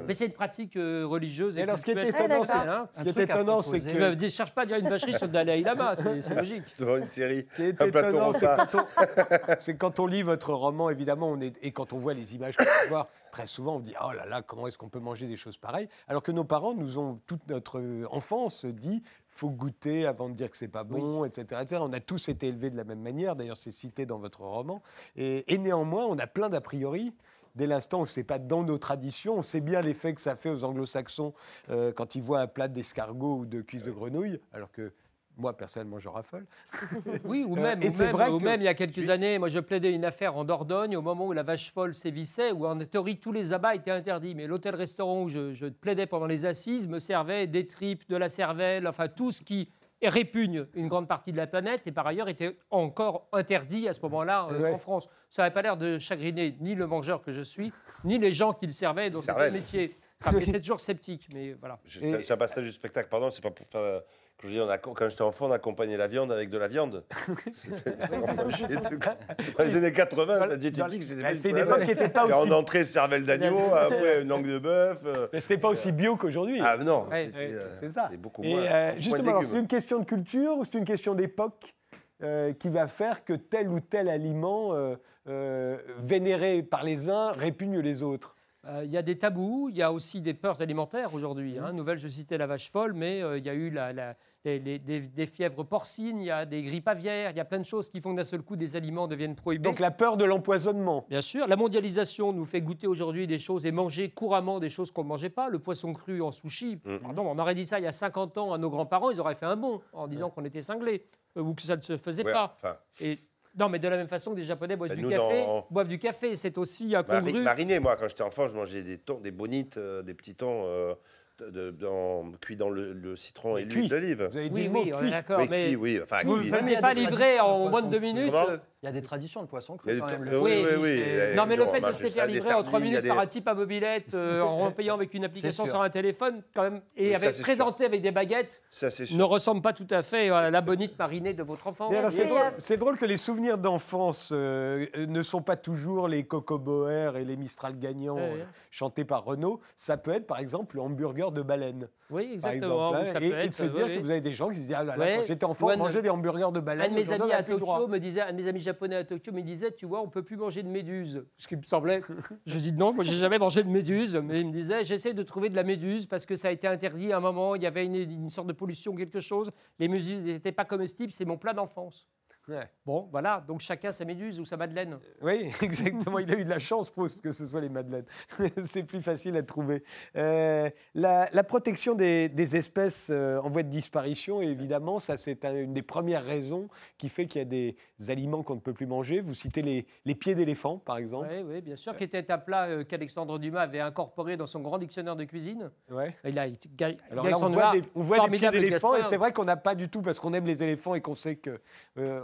Mais c'est une pratique euh, religieuse et, Et alors, ce qui est étonnant, Ah, hein. Ce qui est étonnant, c'est que. Je ne cherche pas à dire une vacherie sur le Dalai Lama, c'est c'est logique. devant une série. Ce qui est Un plateau étonnant, c'est quand, on- c'est quand on lit votre roman, évidemment, on est, et quand on voit les images qu'on peut voir, très souvent on dit Oh là là, comment est-ce qu'on peut manger des choses pareilles? Alors que nos parents nous ont, toute notre enfance, dit faut goûter avant de dire que c'est pas bon, etc., etc. On a tous été élevés de la même manière, d'ailleurs, c'est cité dans votre roman. Et, et néanmoins, on a plein d'a priori. Dès l'instant où c'est pas dans nos traditions, on sait bien l'effet que ça fait aux anglo-saxons euh, quand ils voient un plat d'escargot ou de cuisse de grenouille, alors que moi, personnellement, je raffole. Oui, ou Euh, même, et ou c'est même, vrai ou que- même il y a quelques années, moi je plaidais une affaire en Dordogne au moment où la vache folle sévissait, où en théorie tous les abats étaient interdits. Mais l'hôtel-restaurant où je, je plaidais pendant les assises me servait des tripes, de la cervelle, enfin tout ce qui répugne une grande partie de la planète et par ailleurs était encore interdit à ce moment-là euh, Ouais. en France. Ça n'avait pas l'air de chagriner ni le mangeur que je suis, ni les gens qui le servaient dans ce métier. Ça me laissait toujours sceptique, mais voilà. Et- C'est c'est un passage du spectacle, pardon, c'est pas pour faire. Quand, je dis, on a- quand j'étais enfant, on accompagnait la viande avec de la viande. C'était. Dans les années 80, la diététique, c'était C'est une époque qui n'était pas Et en aussi, entrée, cervelle d'agneau, après une langue de bœuf. euh, mais c'était pas aussi bio qu'aujourd'hui. Ah non, euh, c'est ça. c'était beaucoup Et moins. euh, justement, c'est une question de culture ou c'est une question d'époque euh, qui va faire que tel ou tel aliment euh, euh, vénéré par les uns répugne les autres? Euh, Il y a des tabous, il y a aussi des peurs alimentaires aujourd'hui. Hein. Nouvelle, je citais la vache folle, mais euh, il y a eu la- la- les- des, des fièvres porcines, il y a des grippes aviaires, il y a plein de choses qui font que d'un seul coup des aliments deviennent prohibés. Donc la peur de l'empoisonnement. Bien sûr, la mondialisation nous fait goûter aujourd'hui des choses et manger couramment des choses qu'on ne mangeait pas. Le poisson cru en sushi, Mm. pardon, on aurait dit ça il y a 50 ans à nos grands-parents, ils auraient fait un bond en disant qu'on était cinglés euh, ou que ça ne se faisait Ouais, pas. enfin, Et, non, mais de la même façon que les Japonais boivent Ben, du café, dans- boivent du café, c'est aussi mari- incongru. mariné, moi, quand j'étais enfant, je mangeais des thons, des bonites, euh, des petits thons euh, de- dans- cuits dans le, le citron et Mais l'huile cuit. d'olive. Vous avez dit Oui, le mot oui, on est cuit. d'accord, Oui, mais cuit, oui. Enfin, vous ne cuit. faites- pas livrer en moins de deux minutes. Comment Il y a des traditions de poisson cru quand même. euh, le- oui, Oui, oui, Non, mais le fait de se faire livrer en 3 sardines, il y minutes par un type à mobilette, euh, en payant avec une application sur un téléphone, quand même, et présenté avec des baguettes, Ça, c'est sûr. ne ressemble pas tout à fait à la bonite marinée de votre Est-ce c'est drôle, que les souvenirs d'enfance euh, euh, ne sont pas toujours les Coco Boer et les Mistral gagnants Ouais, euh, chantés par Renault. Ça peut être par exemple le hamburger de baleine. Oui, exactement. hein, et, de se oui, dire que vous avez des gens qui se disent Ah là là, quand j'étais enfant, un- mangeait des hamburgers de Un baleine. de mes amis à. Tokyo me disait, un de mes amis japonais à Tokyo me disait, tu vois, on peut plus manger de méduse. Ce qui me semblait. Je dis non, moi j'ai jamais mangé de méduse, mais il me disait, j'essaie de trouver de la méduse parce que ça a été interdit à un moment. Il y avait une, une sorte de pollution, quelque chose. Les méduses n'étaient pas comestibles. C'est mon plat d'enfance. Ouais. Bon, voilà, donc chacun sa méduse ou sa madeleine. Oui, exactement. Il a eu de la chance, Proust, que ce soit les madeleines. C'est plus facile à trouver. Euh, la, la protection des, des espèces euh, en voie de disparition, évidemment, ça c'est un- une des premières raisons qui fait qu'il y a des aliments qu'on ne peut plus manger. Vous citez les, les pieds d'éléphant, par exemple. Oui, oui, bien sûr, qui était un plat euh, qu'Alexandre Dumas avait incorporé dans son grand dictionnaire de cuisine. Ouais. Il a, Alors là, on Alexandre voit des, on voit des pieds d'éléphant et c'est vrai qu'on n'a pas du tout, parce qu'on aime les éléphants et qu'on sait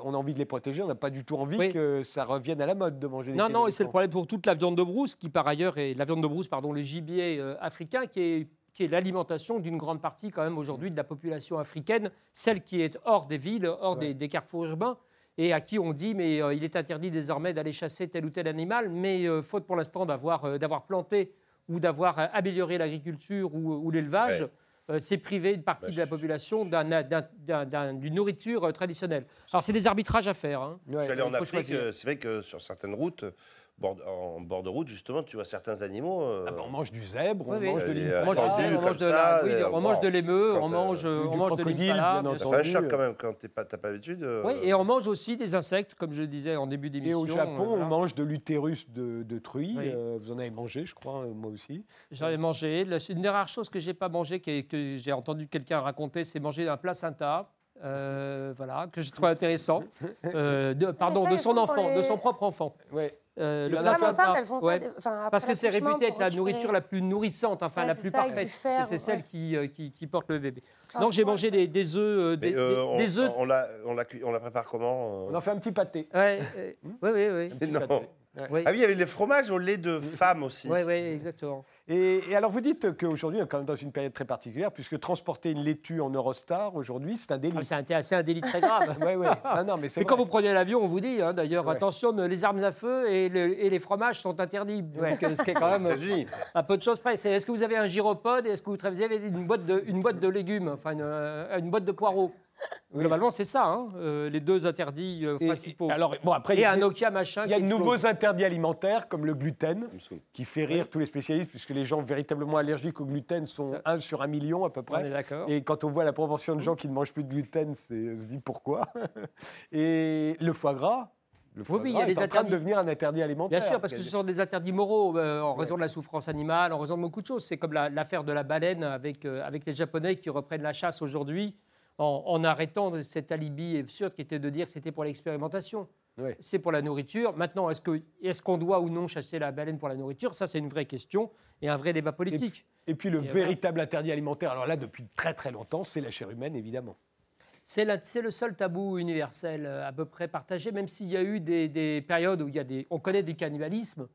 qu'on a envie de les protéger, on n'a pas du tout envie Oui. que ça revienne à la mode de manger des Non, non, et c'est le problème pour toute la viande de brousse, qui par ailleurs est la viande de brousse, pardon, le gibier euh, africain, qui est, qui est l'alimentation d'une grande partie quand même aujourd'hui de la population africaine, celle qui est hors des villes, hors des, des carrefours urbains, et à qui on dit mais euh, il est interdit désormais d'aller chasser tel ou tel animal, mais euh, faute pour l'instant d'avoir d'avoir planté ou d'avoir amélioré l'agriculture ou, ou l'élevage. Ouais. Euh, c'est priver une partie Bah, de la population d'un- d'un- d'un- d'un- d'une nourriture euh, traditionnelle. Alors, c'est des arbitrages à faire. hein. Ouais. Je suis allé en il faut Afrique, choisir. euh, c'est vrai que sur certaines routes, bord- en bord de route, justement, tu vois certains animaux. euh, Ah bah, on mange du zèbre, on Oui, oui. mange de Et, euh, On mange, on de ça, la, oui, et, on mange bon, de l'émeu, on mange, euh, on du mange de bien ça fait un choc euh, quand même quand pas- t'as pas l'habitude. euh, Oui, et on mange aussi des insectes, comme je le disais en début Et d'émission. au Japon, euh, voilà. on mange de l'utérus de, de truie. Oui. Euh, vous en avez mangé, je crois, euh, moi aussi. J'en ai mangé. Une des rares choses que j'ai pas mangé, que, que j'ai entendu quelqu'un raconter, c'est manger un placenta. euh, voilà, que j'ai trouvé intéressant. Euh, de- pardon, ça, de son enfant, de son propre enfant. Ouais. Euh, le femmes enceintes, elles font ça. ouais. après Parce que c'est réputé être la récupérer- nourriture la plus nourrissante, enfin Ouais, la plus ça, parfaite. fer, Et c'est celle ouais. qui, euh, qui, qui porte le bébé. Ah, Donc j'ai mangé des, des œufs, euh, des, euh, des- on, des œufs. on la, on la, on la prépare comment On en fait un petit pâté. Ouais, euh, oui, oui, oui. Mais non. pâté. Oui, Ah oui, il y avait les fromages au lait de femme aussi. oui, oui, exactement. Et, et alors, vous dites qu'aujourd'hui, on est quand même dans une période très particulière, puisque transporter une laitue en Eurostar, aujourd'hui, c'est un Ah, délit. mais c'est un, délit très grave. Oui, oui. Non, mais Mais quand vous prenez l'avion, on vous dit, hein, d'ailleurs, Ouais. attention, les armes à feu et, le- et les fromages sont interdits. Donc, euh, ce qui est quand même un peu de choses près. Est-ce que vous avez un gyropode et est-ce que vous avez une boîte de, une boîte de légumes, enfin une, euh, une boîte de poireaux? Globalement, c'est ça, hein, euh, les deux interdits euh, Et- principaux. et alors, bon, après, il et y a un Nokia machin. Il y a qui de nouveaux interdits alimentaires, comme le gluten, qui fait rire tous les spécialistes, puisque les gens véritablement allergiques au gluten sont Ça- 1 sur 1 million à peu On est près. d'accord. Et quand on voit la proportion de gens qui ne mangent plus de gluten, c'est- on se dit pourquoi? Et le foie gras, le foie oui, il y gras a des est en train de devenir un interdit alimentaire. Bien sûr, parce que ce sont des interdits moraux euh, en raison de la souffrance animale, en raison de beaucoup de choses. C'est comme la- l'affaire de la baleine avec, euh, avec les Japonais qui reprennent la chasse aujourd'hui en, en arrêtant cet alibi absurde qui était de dire que c'était pour l'expérimentation. Oui. C'est pour la nourriture. Maintenant, est-ce qu'on doit ou non chasser la baleine pour la nourriture? Ça, c'est une vraie question et un vrai débat politique. Et puis le Et véritable interdit alimentaire, alors là, depuis très très longtemps, c'est la chair humaine, évidemment. C'est le seul tabou universel euh, à peu près partagé, même s'il y a eu des, des périodes où il y a des, on connaît du cannibalisme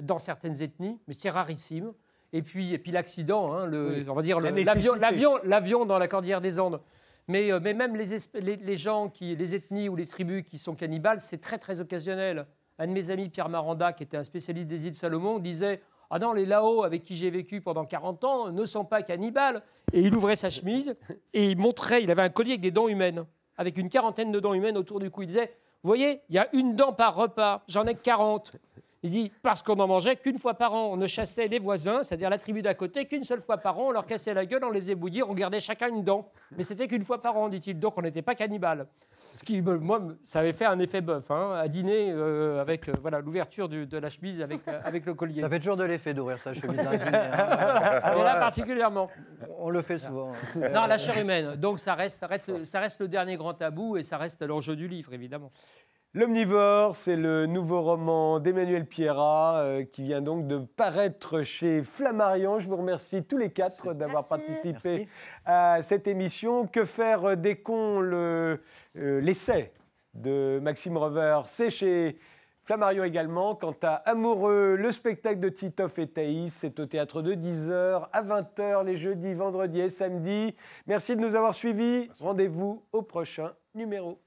dans certaines ethnies, mais c'est rarissime. Et puis, et puis l'accident, hein, Oui. on va dire l'avion dans la cordillère des Andes. Mais, euh, mais même les, gens, les ethnies ou les tribus qui sont cannibales, c'est très très occasionnel. Un de mes amis, Pierre Maranda, qui était un spécialiste des îles Salomon, disait Ah non, les Lao avec qui j'ai vécu pendant 40 ans ne sont pas cannibales. Et il ouvrait sa chemise et il montrait, il avait un collier avec des dents humaines, avec une quarantaine de dents humaines autour du cou. Il disait Vous voyez, il y a une dent par repas, j'en ai que 40. Il dit parce qu'on n'en mangeait qu'une fois par an. On ne chassait les voisins, c'est-à-dire la tribu d'à côté, qu'une seule fois par an. On leur cassait la gueule, on les faisait bouillir, on gardait chacun une dent. Mais c'était qu'une fois par an, dit-il. Donc on n'était pas cannibales. Ce qui, moi, ça avait fait un effet bœuf, hein, à dîner euh, avec euh, voilà l'ouverture de la chemise avec, euh, avec le collier. Ça fait toujours de l'effet d'ouvrir sa chemise à un dîner, hein. Et là particulièrement. On le fait souvent. Non, la chair humaine. Donc ça reste, ça reste, ça reste le dernier grand tabou et ça reste l'enjeu du livre, évidemment. L'Omnivore, c'est le nouveau roman d'Emmanuel Pierrat euh, qui vient donc de paraître chez Flammarion. Je vous remercie tous les quatre d'avoir participé Merci. à cette émission. Que faire des cons le- euh, L'essai de Maxime Rever, c'est chez Flammarion également. Quant à Amoureux, le spectacle de Titoff et Thaïs, c'est au théâtre de 10h à 20h les jeudis, vendredis et samedis. Merci de nous avoir suivis. Rendez-vous au prochain numéro.